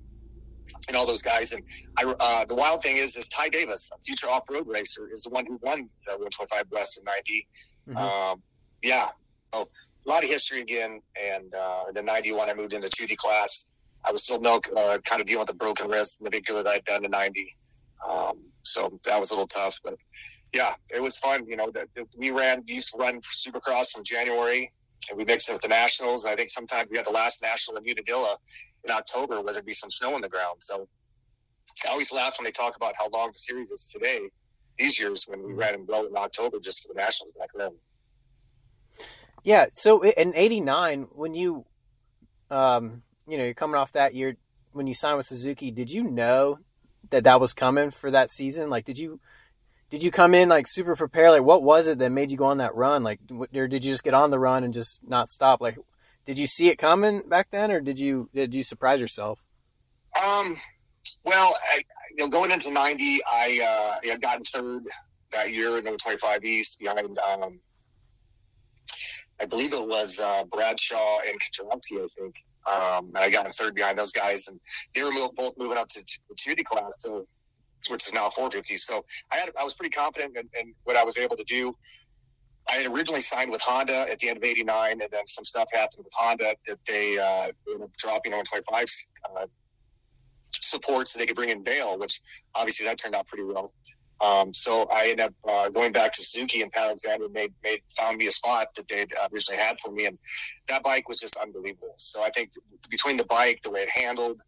and all those guys. And I, uh, the wild thing is, is Ty Davis, a future off-road racer, is the one who won the 125 West in '90. Mhm. Um, yeah, oh, a lot of history again. And uh, the '91, I moved into 2D class. I was still no uh, kind of dealing with the broken wrist navicular that I'd done in '90. Um, so that was a little tough, but yeah, it was fun. You know, that we ran, we used to run Supercross from January, and we mixed it with the nationals. I think sometimes we had the last national in Unadilla in October, where there'd be some snow on the ground. So I always laugh when they talk about how long the series is today. These years when we ran in well in October just for the Nationals back then. Yeah. So in '89, when you, um, you know, you're coming off that year when you signed with Suzuki, did you know that that was coming for that season? Like, did you did you come in like super prepared? Like, what was it that made you go on that run? Like, or did you just get on the run and just not stop? Like, did you see it coming back then, or did you did you surprise yourself? Um, well, I, you know, going into '90, I uh, got gotten third that year in the 25 East behind. Um, I believe it was uh, Bradshaw and Kiedrowski, I think. Um, and I got in third behind those guys, and they were both moving up to the 2D class, so which is now 450. So I had I was pretty confident in, in, what I was able to do. I had originally signed with Honda at the end of '89, and then some stuff happened with Honda that they uh, ended up dropping 125 uh, support so they could bring in Bayle, which obviously that turned out pretty well. Um, so I ended up uh, going back to Suzuki, and Pat Alexander made made found me a spot that they'd uh, originally had for me, and that bike was just unbelievable. So I think between the bike, the way it handled,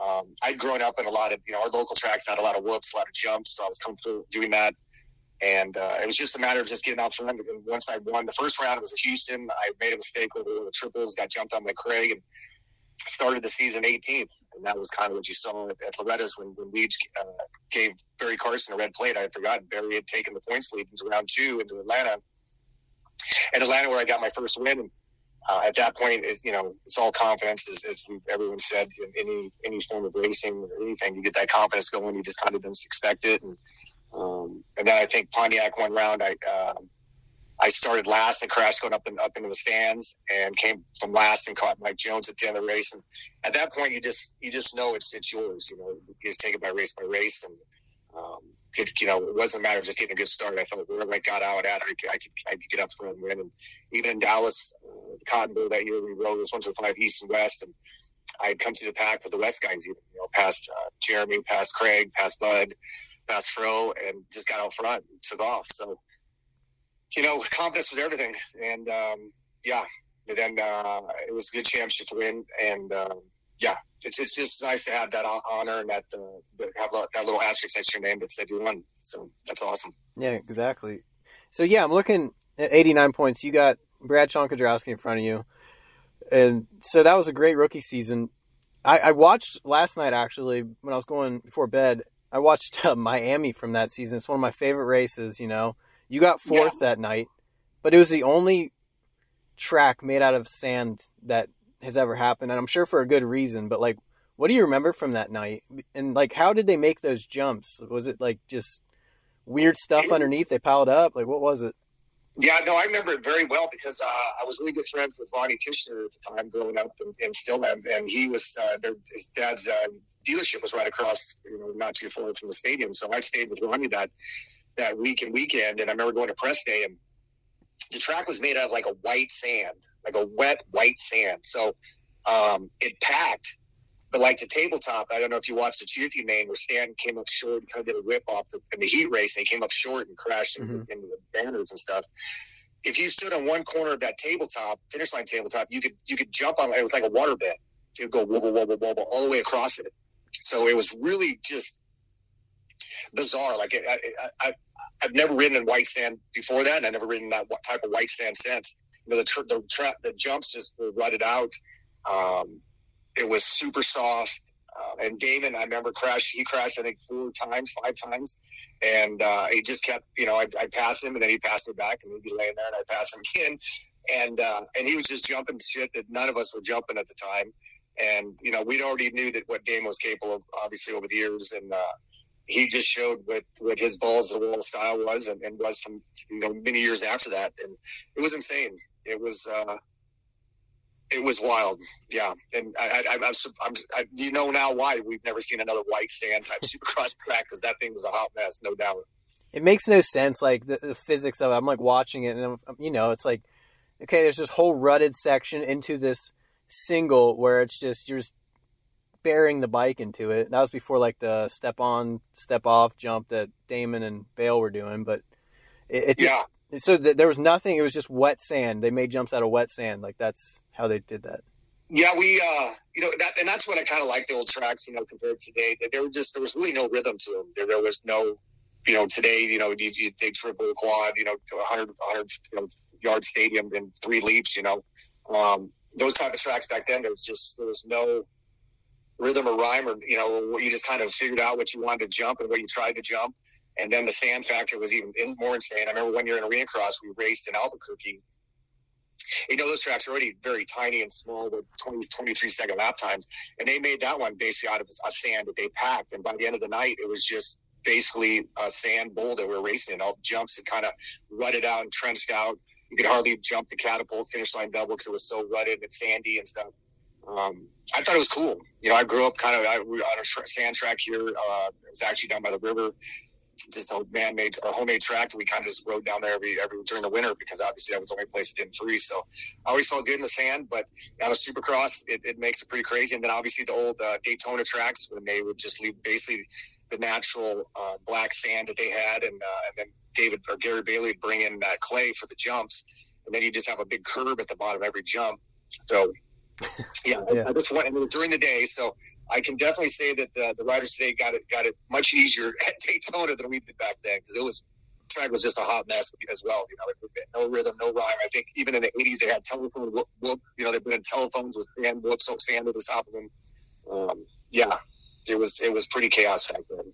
um, I'd grown up in a lot of you know our local tracks had a lot of whoops, a lot of jumps, so I was comfortable doing that. And uh, it was just a matter of just getting out front. And once I won the first round, it was Houston. I made a mistake over the triples, got jumped on by Craig, and started the season 18th, and that was kind of what you saw at, at Loretta's when, when Leach uh, gave Barry Carsten a red plate. I had forgotten Barry had taken the points lead into round two into Atlanta. And Atlanta, where I got my first win, uh, at that point, is you know it's all confidence, as, as everyone said in any any form of racing or anything. You get that confidence going, you just kind of didn't expect it, and um, and then I think Pontiac one round, I. Uh, I started last and crashed going up and up into the stands and came from last and caught Mike Jones at the end of the race. And at that point, you just you just know it's it's yours. You know, you just take it by race by race, and um, it, you know it wasn't a matter of just getting a good start. I felt wherever I got out at, I could I could, I could get up front and win. And even in Dallas, uh, the Cotton Bowl that year, we rode was one to five east and west, and I had come to the pack with the West guys, even you know, past uh, Jeremy, past Craig, past Bud, past Fro, and just got out front and took off. So you know, confidence was everything. And um, yeah, and then uh, it was a good championship to win. And um, yeah, it's, it's just nice to have that honor and that uh, have that little asterisk next to your name that said you won. So that's awesome. Yeah, exactly. So yeah, I'm looking at 89 points. You got Bradshaw and Kiedrowski in front of you, and so that was a great rookie season. I, I watched last night actually when I was going before bed. I watched uh, Miami from that season. It's one of my favorite races. You know, you got fourth yeah. that night, but it was the only track made out of sand that has ever happened, and I'm sure for a good reason. But like, what do you remember from that night? And like, how did they make those jumps? Was it like just weird stuff underneath? They piled up. Like, what was it? Yeah, no, I remember it very well because uh, I was really good friends with Ronnie Tichenor at the time growing up and still. Stillman, and he was uh, their, his dad's uh, dealership was right across, you know, not too far from the stadium. So I stayed with Ronnie that that week and weekend, and I remember going to press day, and the track was made out of like a white sand, like a wet white sand. So um, it packed, but like the tabletop, I don't know if you watched the Tuesday main where Stan came up short, and kind of did a whip off the, in the heat race, and he came up short and crashed mm-hmm. into, into the banners and stuff. If you stood on one corner of that tabletop, finish line tabletop, you could you could jump on it. was like a water bed. It would go wobble wobble wobble all the way across it. So it was really just bizarre. Like it, I, I, I've never ridden in white sand before that, and I've never ridden that type of white sand since. You know, the the, tra- the jumps just were rutted out. Um, it was super soft. Uh, and Damon, I remember crashed. He crashed, I think, four times, five times, and uh, he just kept. You know, I'd, I'd pass him, and then he'd pass me back, and he'd be laying there, and I'd pass him again, and uh, and he was just jumping shit that none of us were jumping at the time. And you know, we'd already knew that what Damon was capable of, obviously over the years, and uh, he just showed what, what his balls the wall style was and, and, was from you know many years after that. And it was insane. It was uh it was wild. Yeah. And i i i'm, I'm I, you know now why we've never seen another white sand type supercross track because that thing was a hot mess no doubt. It makes no sense like the, the physics of it. I'm like watching it and I'm, you know it's like okay there's this whole rutted section into this single where it's just you're just bearing the bike into it. That was before like the step on, step off jump that Damon and Bayle were doing. But it, it yeah. so th- there was nothing. It was just wet sand. They made jumps out of wet sand. Like that's how they did that. Yeah, we, uh, you know, that, and that's what I kind of like the old tracks, you know, compared to today. That there were just there was really no rhythm to them. There, there was no, you know, today, you know, you, you take triple quad, you know, 100, 100 you know, yard stadium in three leaps, you know, um, those type of tracks back then. There was just there was no rhythm or rhyme, or you know, you just kind of figured out what you wanted to jump and what you tried to jump. And then the sand factor was even more insane. I remember one year in arena cross, we raced in Albuquerque you know, those tracks are already very tiny and small with 20, 23 second lap times. And they made that one basically out of a sand that they packed. And by the end of the night, it was just basically a sand bowl that we were racing in. All jumps had kind of rutted out and trenched out. You could hardly jump the catapult finish line double because it was so rutted and sandy and stuff. Um, I thought it was cool. You know, I grew up kind of I, on a sand track here. Uh, it was actually down by the river just a man-made or homemade track. We kind of just rode down there every every during the winter because obviously that was the only place it didn't freeze. So I always felt good in the sand. But on a Supercross, it, it makes it pretty crazy. And then obviously the old uh, Daytona tracks when they would just leave basically the natural uh, black sand that they had, and uh, and then David or Gary Bailey would bring in that clay for the jumps, and then you just have a big curb at the bottom of every jump. So yeah, yeah. I, I just went during the day. So I can definitely say that the, the riders today got it got it much easier at Daytona than we did back then because it was track was just a hot mess as well. You know, no rhythm, no rhyme. I think even in the '80s they had telephone whoop, whoop. You know, they've been in telephones with sand whoops, sand at the top of them. Um, yeah, it was it was pretty chaos back then.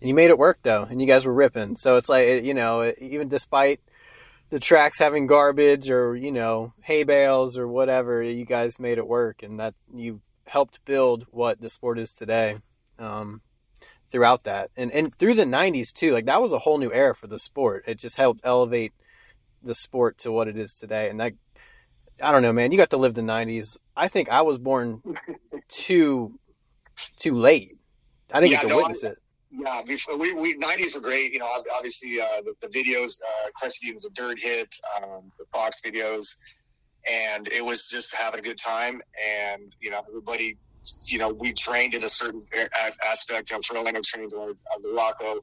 And you made it work though, and you guys were ripping. So it's like you know, even despite the tracks having garbage or you know hay bales or whatever, you guys made it work, and that you helped build what the sport is today. Um, throughout that, and and through the '90s too, like that was a whole new era for the sport. It just helped elevate the sport to what it is today, and that I don't know, man. You got to live the '90s. I think I was born too too late. I didn't yeah, get to no, witness I, it. Yeah, before we, we 90s were great. You know, obviously uh, the, the, videos, uh, was a dirt hit, um, the Fox videos, and it was just having a good time. And you know, everybody, you know, we trained in a certain aspect. I'm sure Orlando trained on the Rocco,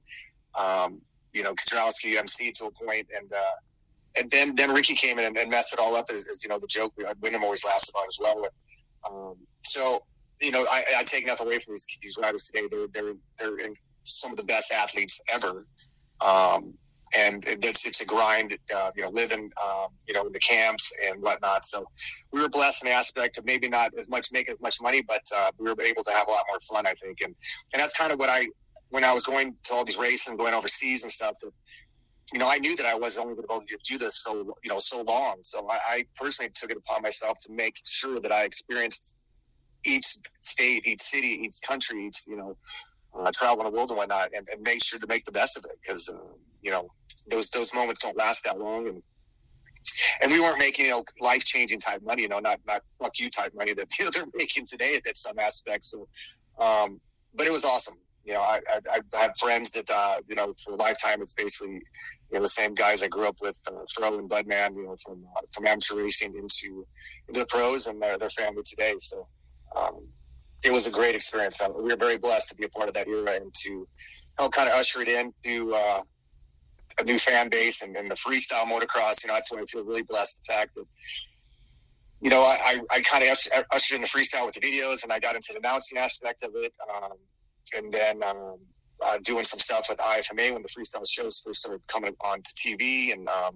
um, you know, Kiedrowski MC to a point, and uh, and then then Ricky came in and, and messed it all up. As, as, you know, the joke Windham always laughs about as well. Um, so you know, I, I, take nothing away from these these riders today. They're they're they're in some of the best athletes ever. Um, and it's it's a grind, uh, you know, living, um, you know, in the camps and whatnot. So we were blessed in the aspect of maybe not as much making as much money, but uh, we were able to have a lot more fun, I think. And and that's kind of what I when I was going to all these races and going overseas and stuff. That, you know, I knew that I was only able to do this so you know so long. So I, I personally took it upon myself to make sure that I experienced each state, each city, each country, each you know, uh, travel in the world and whatnot, and, and make sure to make the best of it because uh, you know those those moments don't last that long and and we weren't making you know life changing type money you know not not fuck you type money that you know, they're making today at some aspects so um, but it was awesome. You know I, I, I have friends that uh, you know for a lifetime it's basically you know the same guys I grew up with uh, Fro and Budman you know from uh, from amateur racing into into the pros and their their family today so um, it was a great experience. Uh, we were very blessed to be a part of that era and to help kind of usher it into uh, a new fan base and, and the freestyle motocross. You know, that's why I feel really blessed. The fact that you know I, I, I kind of ushered in the freestyle with the videos, and I got into the announcing aspect of it, um, and then. Um, uh, doing some stuff with IFMA when the freestyle shows first started coming on to TV, and, um,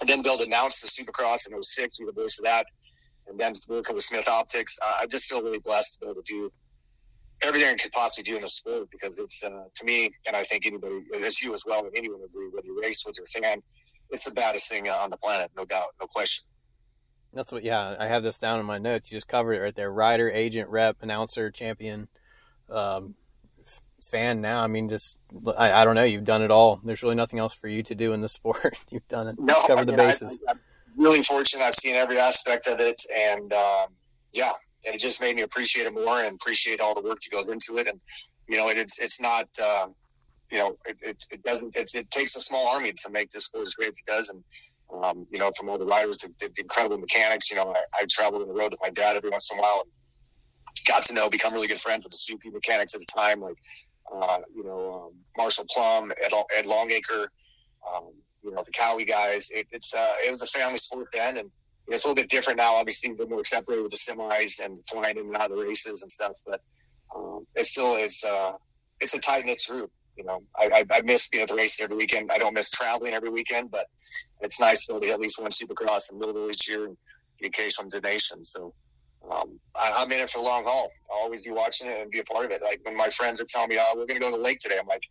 and then Bill announced the Supercross in 06, we were the voice of that, and then working with Smith Optics. Uh, I just feel really blessed to be able to do everything I could possibly do in the sport because it's uh, to me, and I think anybody, as you as well, and anyone agree, whether you race, whether you're a fan, it's the baddest thing on the planet, no doubt, no question. That's what, yeah. I have this down in my notes. You just covered it right there. Rider, agent, rep, announcer, champion, um, fan. Now, I mean, just I, I, don't know. You've done it all. There's really nothing else for you to do in the sport. You've done it. No, covered the bases. I, really fortunate. I've seen every aspect of it, and um, yeah, and it just made me appreciate it more and appreciate all the work that goes into it. And you know, it, it's it's not uh, you know it, it, it doesn't it takes a small army to make this sport as great as it does. And um, you know, from all the riders to the incredible mechanics. You know, I, I traveled on the road with my dad every once in a while and got to know, become really good friends with the CP mechanics at the time, like uh, you know um, Marshall Plum, Ed, Ed Longacre. Um, you know the Cowie guys. It, it's uh, it was a family sport then, and it's a little bit different now. Obviously, we're more separated with the semis and flying in and out of the races and stuff, but um, it still is. Uh, it's a tight knit group. You know, I, I, I miss being at the races every weekend. I don't miss traveling every weekend, but it's nice to able to at least one Supercross in the middle of each year and the occasional donation. So um, I, I'm in it for the long haul. I'll always be watching it and be a part of it. Like when my friends are telling me, "Oh, we're going to go to the lake today," I'm like,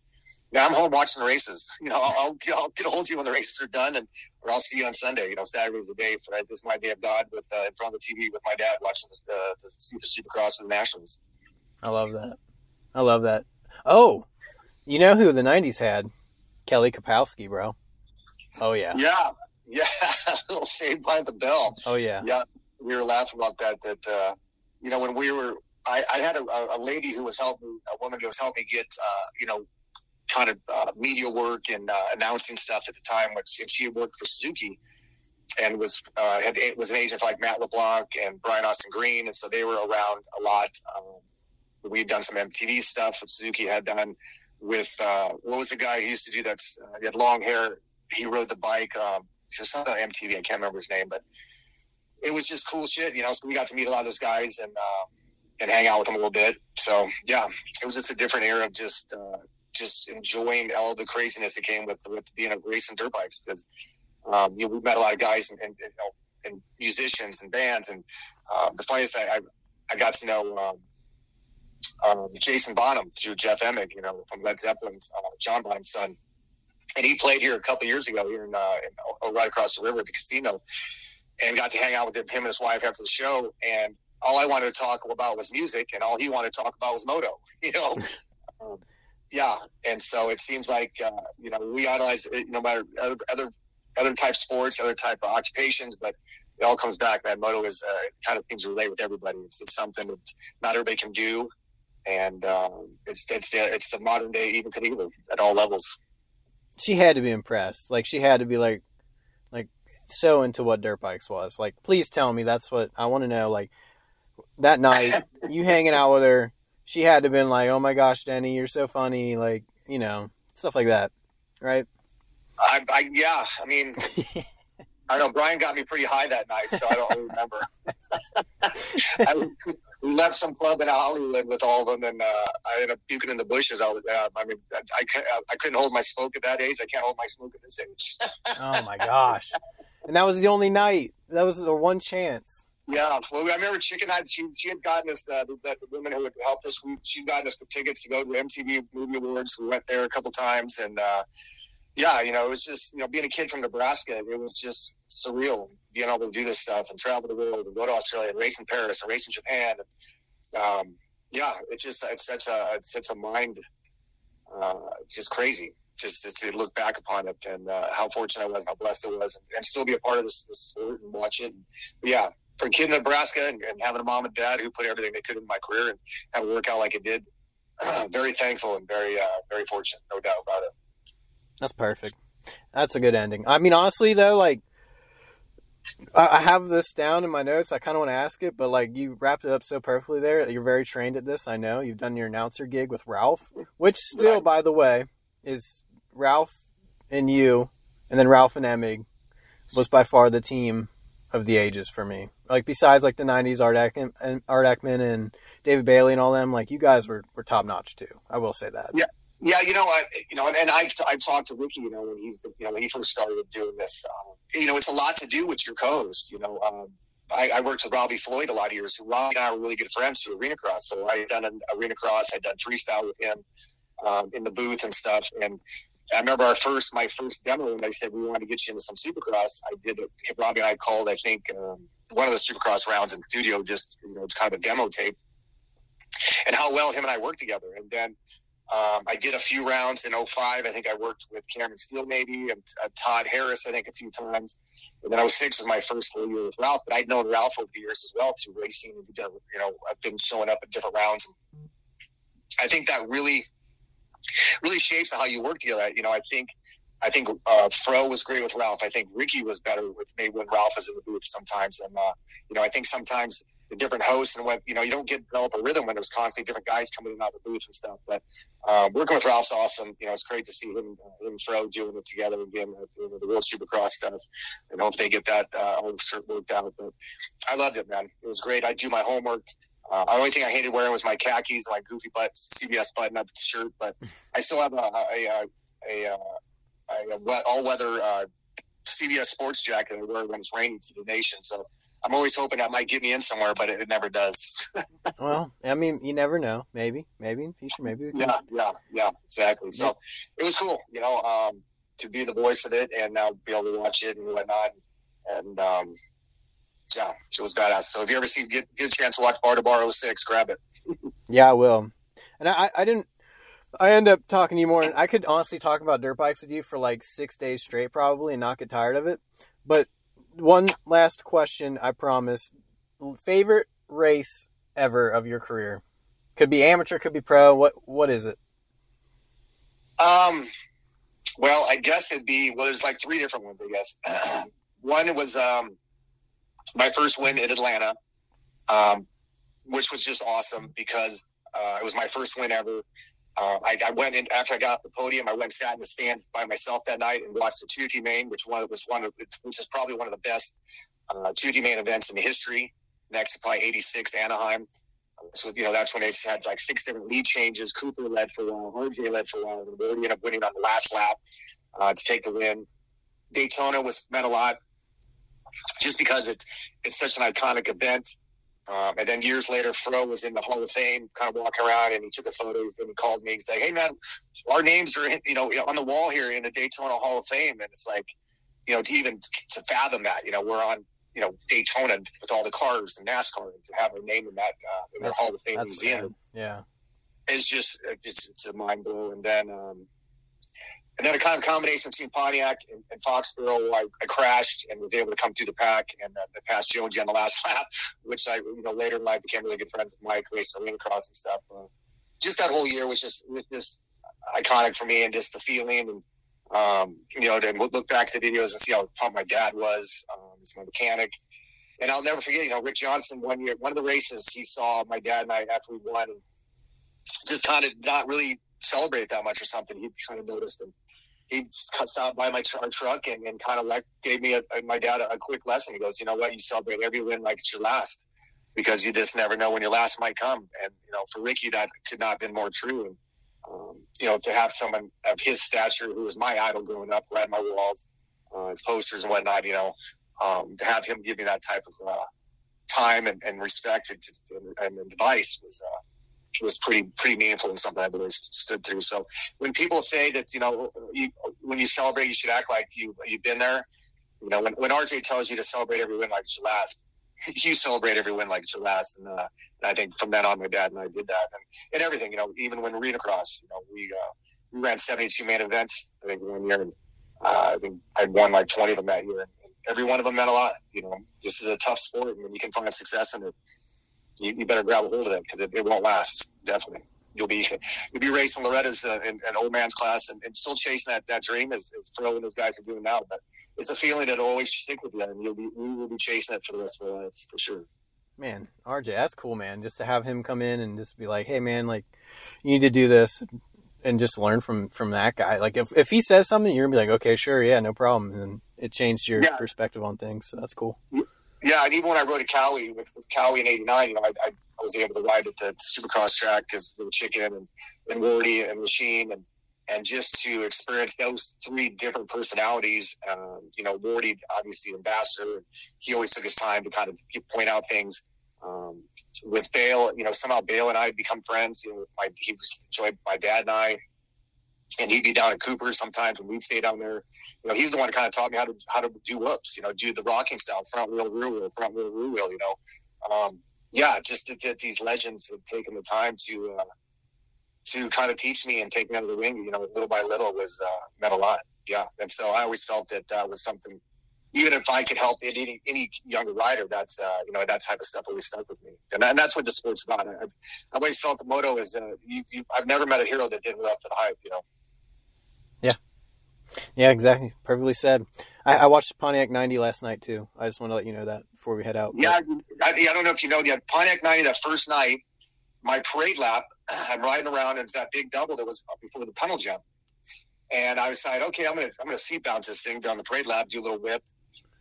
"Yeah, I'm home watching the races. You know, I'll, I'll, get a hold of you when the races are done, and or I'll see you on Sunday. You know, Saturday Saturday's the day for this is my day of God with uh, in front of the TV with my dad watching the the, the, Supercross of the Nationals." I love that. I love that. Oh, you know who the '90s had? Kelly Kapowski, bro. Oh yeah. Yeah, yeah. little Saved by the Bell. Oh yeah. Yeah, we were laughing about that. That uh, you know, when we were, I, I had a, a lady who was helping, a woman who was helping me get, uh, you know, kind of uh, media work and uh, announcing stuff at the time. Which and she had worked for Suzuki and was uh, had was an agent for like Matt LeBlanc and Brian Austin Green, and so they were around a lot. Um, we had done some MTV stuff, which Suzuki had done with uh, what was the guy who used to do that? Uh, he had long hair. He rode the bike. Um, just something on MTV. I can't remember his name, but it was just cool shit, you know. So we got to meet a lot of those guys and uh, and hang out with them a little bit. So yeah, it was just a different era of just uh, just enjoying all the craziness that came with with being a racing dirt bikes because um, you know we met a lot of guys and, and, and musicians and bands and uh, the funniest I, I, I got to know. Um, um, Jason Bonham through Jeff Emig, you know, from Led Zeppelin's uh, John Bonham's son, and he played here a couple years ago here in, uh, in oh, right across the river at the casino, and got to hang out with him, him and his wife after the show. And all I wanted to talk about was music, and all he wanted to talk about was moto. You know, yeah. And so it seems like uh, you know we idolize you know matter other other other type sports, other type of occupations, but it all comes back. Man, moto is uh, kind of things relate with everybody. It's, it's something that not everybody can do, and um, it's it's the it's the modern day Evel Knievel at all levels. She had to be impressed. Like she had to be like, like so into what dirt bikes was. Like, please tell me that's what I want to know. Like that night, you hanging out with her, she had to have been like, "Oh my gosh, Denny, you're so funny." Like, you know, stuff like that, right? I, I yeah, I mean. I know Brian got me pretty high that night, so I don't remember. I, left some club in Hollywood with all of them, and uh, I ended up puking in the bushes. I was, uh, I mean, I, I, I couldn't hold my smoke at that age. I can't hold my smoke at this age. oh my gosh! And that was the only night. That was the one chance. Yeah, well, I remember Chicken had she she had gotten us uh, the, the, woman who had helped us. We she gotten us tickets to go to MTV Movie Awards. We went there a couple times, and uh, yeah, you know, it was just, you know, being a kid from Nebraska, it was just surreal being able to do this stuff and travel the world and go to Australia and race in Paris and race in Japan. And, um, yeah, it's just, it's such a, it's such a mind, uh, just crazy just, just to look back upon it and, uh, how fortunate I was, how blessed I was and, and still be a part of this, this sport and watch it. But yeah, for a kid in Nebraska and, and, having a mom and dad who put everything they could in my career and have it work out like it did, very thankful and very, uh, very fortunate, no doubt about it. That's perfect. That's a good ending. I mean, honestly, though, like, I have this down in my notes. I kind of want to ask it, but like you wrapped it up so perfectly there. You're very trained at this. I know you've done your announcer gig with Ralph, which still, by the way, is Ralph and you, and then Ralph and Emig was by far the team of the ages for me. Like besides like the '90s Art Eckman and Art and David Bailey and all them, like you guys were were top notch too. I will say that. Yeah. Yeah, you know, I, you know, and, and I've, I've talked to Ricky, you know, when he, you know, when he first started doing this, um, you know, it's a lot to do with your co-host, you know, um, I, I, worked with Robbie Floyd a lot of years. Robbie and I were really good friends through Arena Cross. So I had done an Arena Cross. I'd done freestyle with him um, in the booth and stuff. And I remember our first, my first demo, and I said we wanted to get you into some Supercross. I did. Robbie and I called, I think, um, one of the Supercross rounds in the studio. Just you know, it's kind of a demo tape, and how well him and I worked together. And then um, I did a few rounds in 05. I think I worked with Cameron Steele maybe and uh, Todd Harris, I think, a few times. And then 06 was my first full year with Ralph, but I'd known Ralph over the years as well through racing. And, you know, I've been showing up at different rounds. I think that really, really shapes how you work together. You know, I think, I think uh, Fro was great with Ralph. I think Ricky was better with me when Ralph was in the booth sometimes. And, uh, you know, I think sometimes the different hosts and what you know you don't get develop a rhythm when there's constantly different guys coming in out of the booth and stuff. But um, working with Ralph's awesome. You know, it's great to see him uh, him Fro doing it together again, uh, you know, the World Supercross stuff, and hope they get that uh, all worked out. But I loved it, man. It was great. I do my homework. Uh, the only thing I hated wearing was my khakis, my goofy butt CBS button up shirt, but I still have a a, a, a, a, a all weather uh, CBS sports jacket I wear when it's raining to the nation. So I'm always hoping that might get me in somewhere, but it, it never does. well, I mean, you never know. Maybe, maybe in future, maybe. Yeah, yeah, yeah, exactly. So yeah. it was cool, you know, um, to be the voice of it and now be able to watch it and whatnot. And um, yeah, it was badass. So if you ever see get get a chance to watch Bar to Bar 06, grab it. yeah, I will. And I, I didn't. I end up talking to you more, and I could honestly talk about dirt bikes with you for like six days straight, probably, and not get tired of it. But one last question, I promise. Favorite race ever of your career? Could be amateur, could be pro. What what is it? Um, well, I guess it'd be well. There's like three different ones. I guess one was um my first win in Atlanta, um, which was just awesome because uh, it was my first win ever. Uh, I, I, went in after I got off the podium. I went sat in the stands by myself that night and watched the 2T main, which one was one of which is probably one of the best uh, 2T main events in history. Next to probably 86 Anaheim. So you know that's when they had like six different lead changes. Cooper led for a while, RJ led for a while, and we ended up winning on the last lap uh, to take the win. Daytona was meant a lot just because it's it's such an iconic event. Um, and then years later, Fro was in the Hall of Fame, kind of walking around, and he took a photo. And he called me. And like, "Hey, man, our names are you know on the wall here in the Daytona Hall of Fame." And it's like, you know, to even to fathom that, you know, we're on you know Daytona with all the cars and NASCAR, and to have our name in that uh, in their Hall of Fame museum, yeah, it's just it's, it's a mind blow. And then um, and then a kind of combination between Pontiac and, and Foxborough, I, I, crashed and was able to come through the pack and uh, passed Jonesy on the last lap, which I, you know, later in life became really good friends with Mike, raced arena cross and stuff. Just that whole year was just was just iconic for me, and just the feeling, and um, you know, to look back to the videos and see how pumped my dad was, um, as my mechanic. And I'll never forget, you know, Rick Johnson one year, one of the races, he saw my dad and I after we won, just kind of not really celebrate that much or something. He kind of noticed and he stopped by my tr- our truck and, and kind of like gave me a, my dad a, a, quick lesson. He goes, you know what, you celebrate every win like it's your last because you just never know when your last might come. And you know, for Ricky, that could not have been more true. And um, you know, to have someone of his stature, who was my idol growing up, read my walls, uh, his posters and whatnot, you know, um, to have him give me that type of uh, time and, and respect and, and, and advice was. Uh, was pretty pretty meaningful and something I've always stood through. So when people say that you know you, when you celebrate, you should act like you you've been there. You know when, when RJ tells you to celebrate every win like it's your last, you celebrate every win like it's your last. And, uh, and I think from then on, my dad and I did that, and, and everything. You know, even when arena cross, you know, we uh, we ran seventy two man events. I think one year, and uh, I think I won like twenty of them that year, and every one of them meant a lot. You know, this is a tough sport, and when you can find success in it you, you better grab a hold of it because it, it, won't last. Definitely, you'll be you'll be racing Loretta's uh, in an old man's class and, and, still chasing that, that dream as, as and those guys are doing now. But it's a feeling that'll always stick with you, and you'll be we will be chasing it for the rest of your lives for sure. Man, RJ, that's cool, man. Just to have him come in and just be like, "Hey, man, like you need to do this." And just learn from from that guy. Like if, if he says something, you're gonna be like, okay, sure, yeah, no problem. And it changed your yeah. perspective on things. So that's cool yeah, and even when I rode at Cowie with, with in '89, you know, I, I, I, was able to ride at the Supercross track because with Chicken and and Wardy and Machine, and and just to experience those three different personalities. Um, you know, Wardy obviously ambassador. He always took his time to kind of point out things. Um, with Bayle, you know, somehow Bayle and I had become friends. You know, my, he was enjoyed my dad and I, and he'd be down at Cooper sometimes when we'd stay down there you know, he was the one who kind of taught me how to how to do whoops. You know, do the rocking style, front wheel, rear wheel, front wheel, rear wheel. You know, um, yeah, just to get these legends have taken the time to uh, to kind of teach me and take me under the wing. You know, little by little was uh, meant a lot. Yeah, and so I always felt that that was something. Even if I could help any any younger rider, that's uh, you know that type of stuff always stuck with me, and, and that's what the sport's about. I, I always felt the motto is uh, you, you, I've never met a hero that didn't live up to the hype. You know. Yeah, exactly. Perfectly said. I, I watched Pontiac 90 last night too. I just want to let you know that before we head out. Yeah, I, I don't know if you know, yeah, Pontiac 90 that first night, my parade lap, I'm riding around, and it's that big double that was before the tunnel jump. And I decided, okay, I'm gonna I'm gonna seat bounce this thing down the parade lap, do a little whip,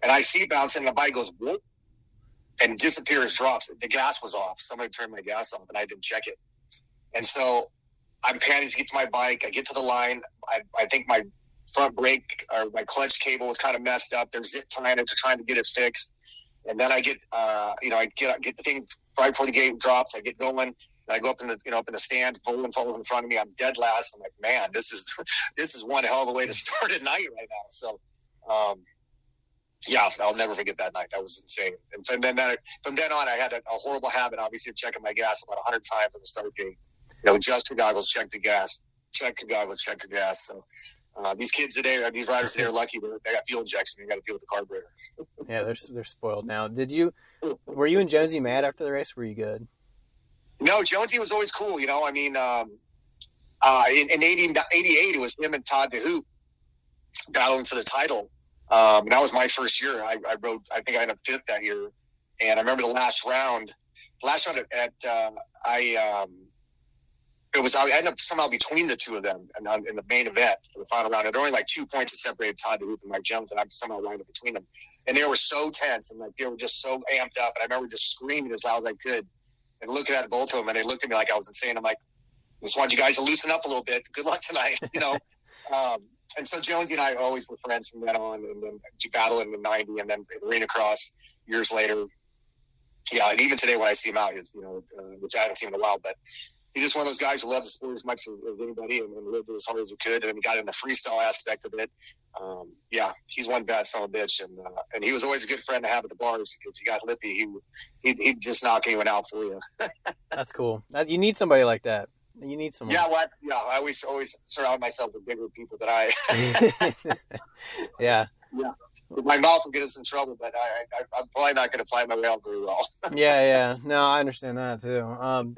and I seat bounce, and the bike goes whoop, and disappears, drops. The gas was off. Somebody turned my gas off, and I didn't check it. And so I'm panicking to get to my bike. I get to the line. I, I think my front brake or my clutch cable was kind of messed up. They're zip tying it trying to get it fixed. And then I get, uh, you know, I get get the thing right before the gate drops. I get going. And I go up in the, you know, up in the stand. Bowling falls in front of me. I'm dead last. I'm like, man, this is this is one hell of a way to start a night right now. So, um, yeah, I'll never forget that night. That was insane. And from then, from then on, I had a, a horrible habit, obviously, of checking my gas about 100 times on the start gate. You know, adjust your goggles, check the gas, check your goggles, check your gas. So uh, these kids today, these riders today are lucky. They got fuel injection. They got to deal with the carburetor. yeah, they're they're spoiled now. Did you? Were you and Jonesy mad after the race? Were you good? No, Jonesy was always cool. You know, I mean, um, uh, in, in 80, 88, it was him and Todd DeHoop battling for the title. Um, and that was my first year. I, I rode, I think I ended up fifth that year. And I remember the last round, last round at, at uh, I, um, it was, I ended up somehow between the two of them in, in the main event, for the final round. There were only like two points that separated Todd DeHoop and Mike Jones, and I somehow wound up between them. And they were so tense and like they were just so amped up. And I remember just screaming as loud as I could and looking at both of them, and they looked at me like I was insane. I'm like, just want you guys to loosen up a little bit. Good luck tonight, you know. um, and so Jonesy and I always were friends from then on, and then battle in the '90, and then arena cross years later. Yeah, and even today when I see him out, you know, uh, which I haven't seen in a while, but he's just one of those guys who loves the sport as much as, as anybody and, and, lived it as hard as he could. And he got in the freestyle aspect of it. Um, yeah, he's one bad son of a bitch. And, uh, and he was always a good friend to have at the bars because you got Lippy. He, he, he'd just knock anyone out for you. That's cool. You need somebody like that. You need someone. Yeah, well, yeah. I always always surround myself with bigger people than I. yeah. Yeah. My mouth will get us in trouble, but I, I, am probably not going to fly my way out very well. yeah, yeah. No, I understand that too. Um,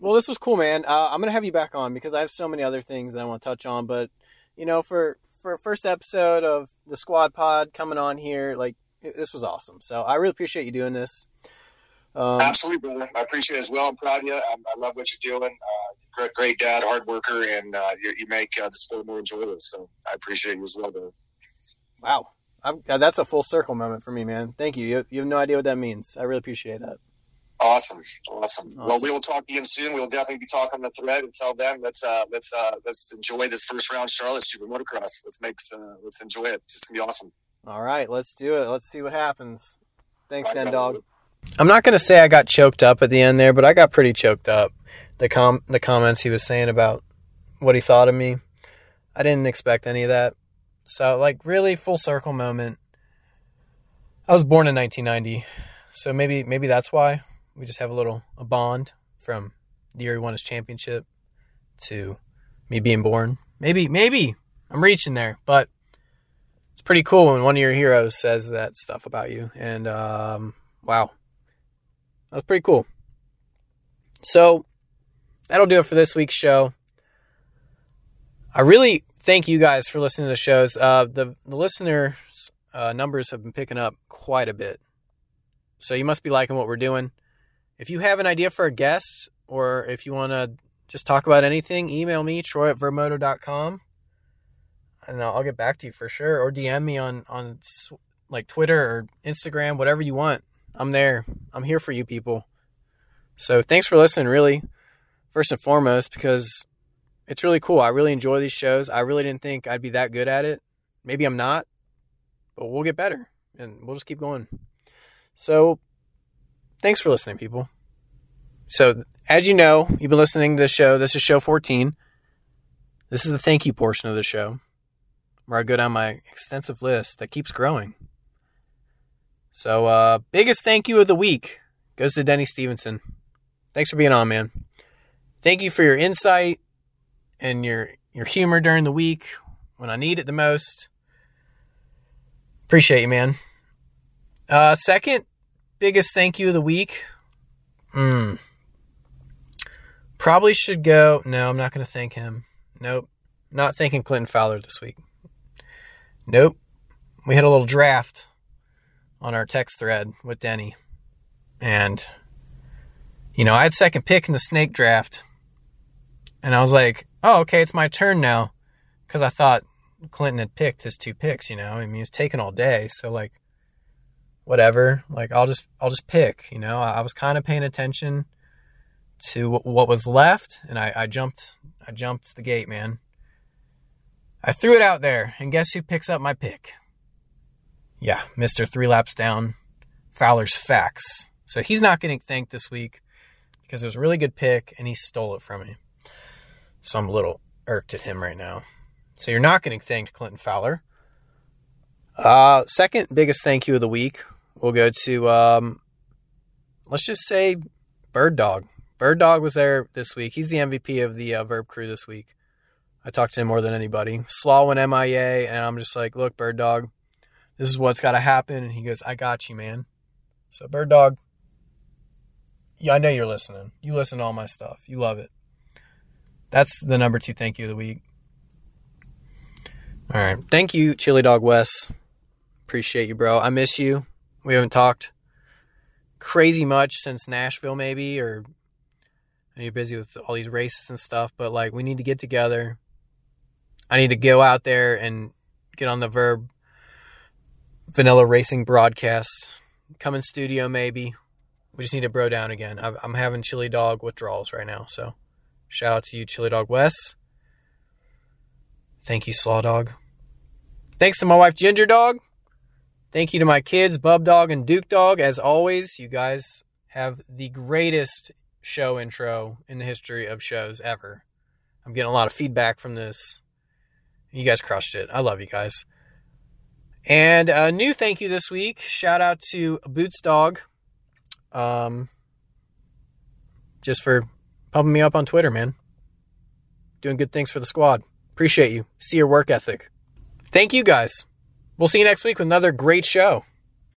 well, this was cool, man. Uh, I'm going to have you back on because I have so many other things that I want to touch on. But you know, for for first episode of the Squad Pod coming on here, like this was awesome. So I really appreciate you doing this. Um, Absolutely, brother. I appreciate it as well. I'm proud of you. I, I love what you're doing. Uh, great, great dad, hard worker, and uh, you, you, make uh, the sport more enjoyable. So I appreciate you as well, brother. Wow. I'm, that's a full circle moment for me, man. Thank you. you. You have no idea what that means. I really appreciate that. Awesome. awesome, awesome. Well, we will talk again soon. We'll definitely be talking on the thread. Until then, let's uh, let's uh, let's enjoy this first round Charlotte Super Motocross. Let's make uh, let's enjoy it. It's gonna be awesome. All right, let's do it. Let's see what happens. Thanks, right, Den Dog. I'm not going to say I got choked up at the end there, but I got pretty choked up. The com the comments he was saying about what he thought of me, I didn't expect any of that. So like really full circle moment. I was born in 1990, so maybe maybe that's why we just have a little a bond from the year he won his championship to me being born. Maybe maybe I'm reaching there, but it's pretty cool when one of your heroes says that stuff about you. And um, wow, that was pretty cool. So that'll do it for this week's show. I really thank you guys for listening to the shows. Uh, the the listener uh, numbers have been picking up quite a bit, so you must be liking what we're doing. If you have an idea for a guest, or if you want to just talk about anything, email me troy at vurbmoto.com and I'll get back to you for sure. Or DM me on on like Twitter or Instagram, whatever you want. I'm there. I'm here for you people. So thanks for listening, really, first and foremost, because it's really cool. I really enjoy these shows. I really didn't think I'd be that good at it. Maybe I'm not, but we'll get better and we'll just keep going. So thanks for listening, people. So, as you know, you've been listening to the show. This is show 14. This is the thank you portion of the show where I go down my extensive list that keeps growing. So, uh, biggest thank you of the week goes to Denny Stephenson. Thanks for being on, man. Thank you for your insight and your your humor during the week when I need it the most. Appreciate you, man. Uh, second biggest thank you of the week. Hmm. Probably should go. No, I'm not going to thank him. Nope. Not thanking Clinton Fowler this week. Nope. we had a little draft on our text thread with Denny. And, you know, I had second pick in the snake draft. And I was like, oh, okay, it's my turn now. Because I thought Clinton had picked his two picks, you know. I mean, he was taking all day. So, like, whatever. Like, I'll just, I'll just pick, you know. I was kind of paying attention to what was left. And I, I jumped, I jumped the gate, man. I threw it out there. And guess who picks up my pick? yeah, Mr. Three Laps Down, Fowler's Facts. So he's not getting thanked this week because it was a really good pick and he stole it from me. So I'm a little irked at him right now. So you're not getting thanked, Clinton Fowler. Uh, second biggest thank you of the week will go to, um, let's just say, Bird Dog. Bird Dog was there this week. He's the MVP of the uh, Vurb Crew this week. I talked to him more than anybody. Slaw went MIA, and I'm just like, look, Bird Dog, this is what's got to happen. And he goes, I got you, man. So, Bird Dog, yeah, I know you're listening. You listen to all my stuff. You love it. That's the number two thank you of the week. All right. Thank you, Chili Dog Wes. Appreciate you, bro. I miss you. We haven't talked crazy much since Nashville, maybe, or you're busy with all these races and stuff, but like we need to get together. I need to go out there and get on the Vurb vanilla racing broadcast. Come in studio, maybe. We just need to bro down again. I'm having chili dog withdrawals right now. So shout out to you, chili dog Wes. Thank you, Slaw Dog. Thanks to my wife, Ginger Dog. Thank you to my kids, Bub Dog and Duke Dog. As always, you guys have the greatest show intro in the history of shows ever. I'm getting a lot of feedback from this. You guys crushed it. I love you guys. And a new thank you this week. Shout out to Boots Dog. Um, just for pumping me up on Twitter, man. Doing good things for the squad. Appreciate you. See your work ethic. Thank you guys. We'll see you next week with another great show.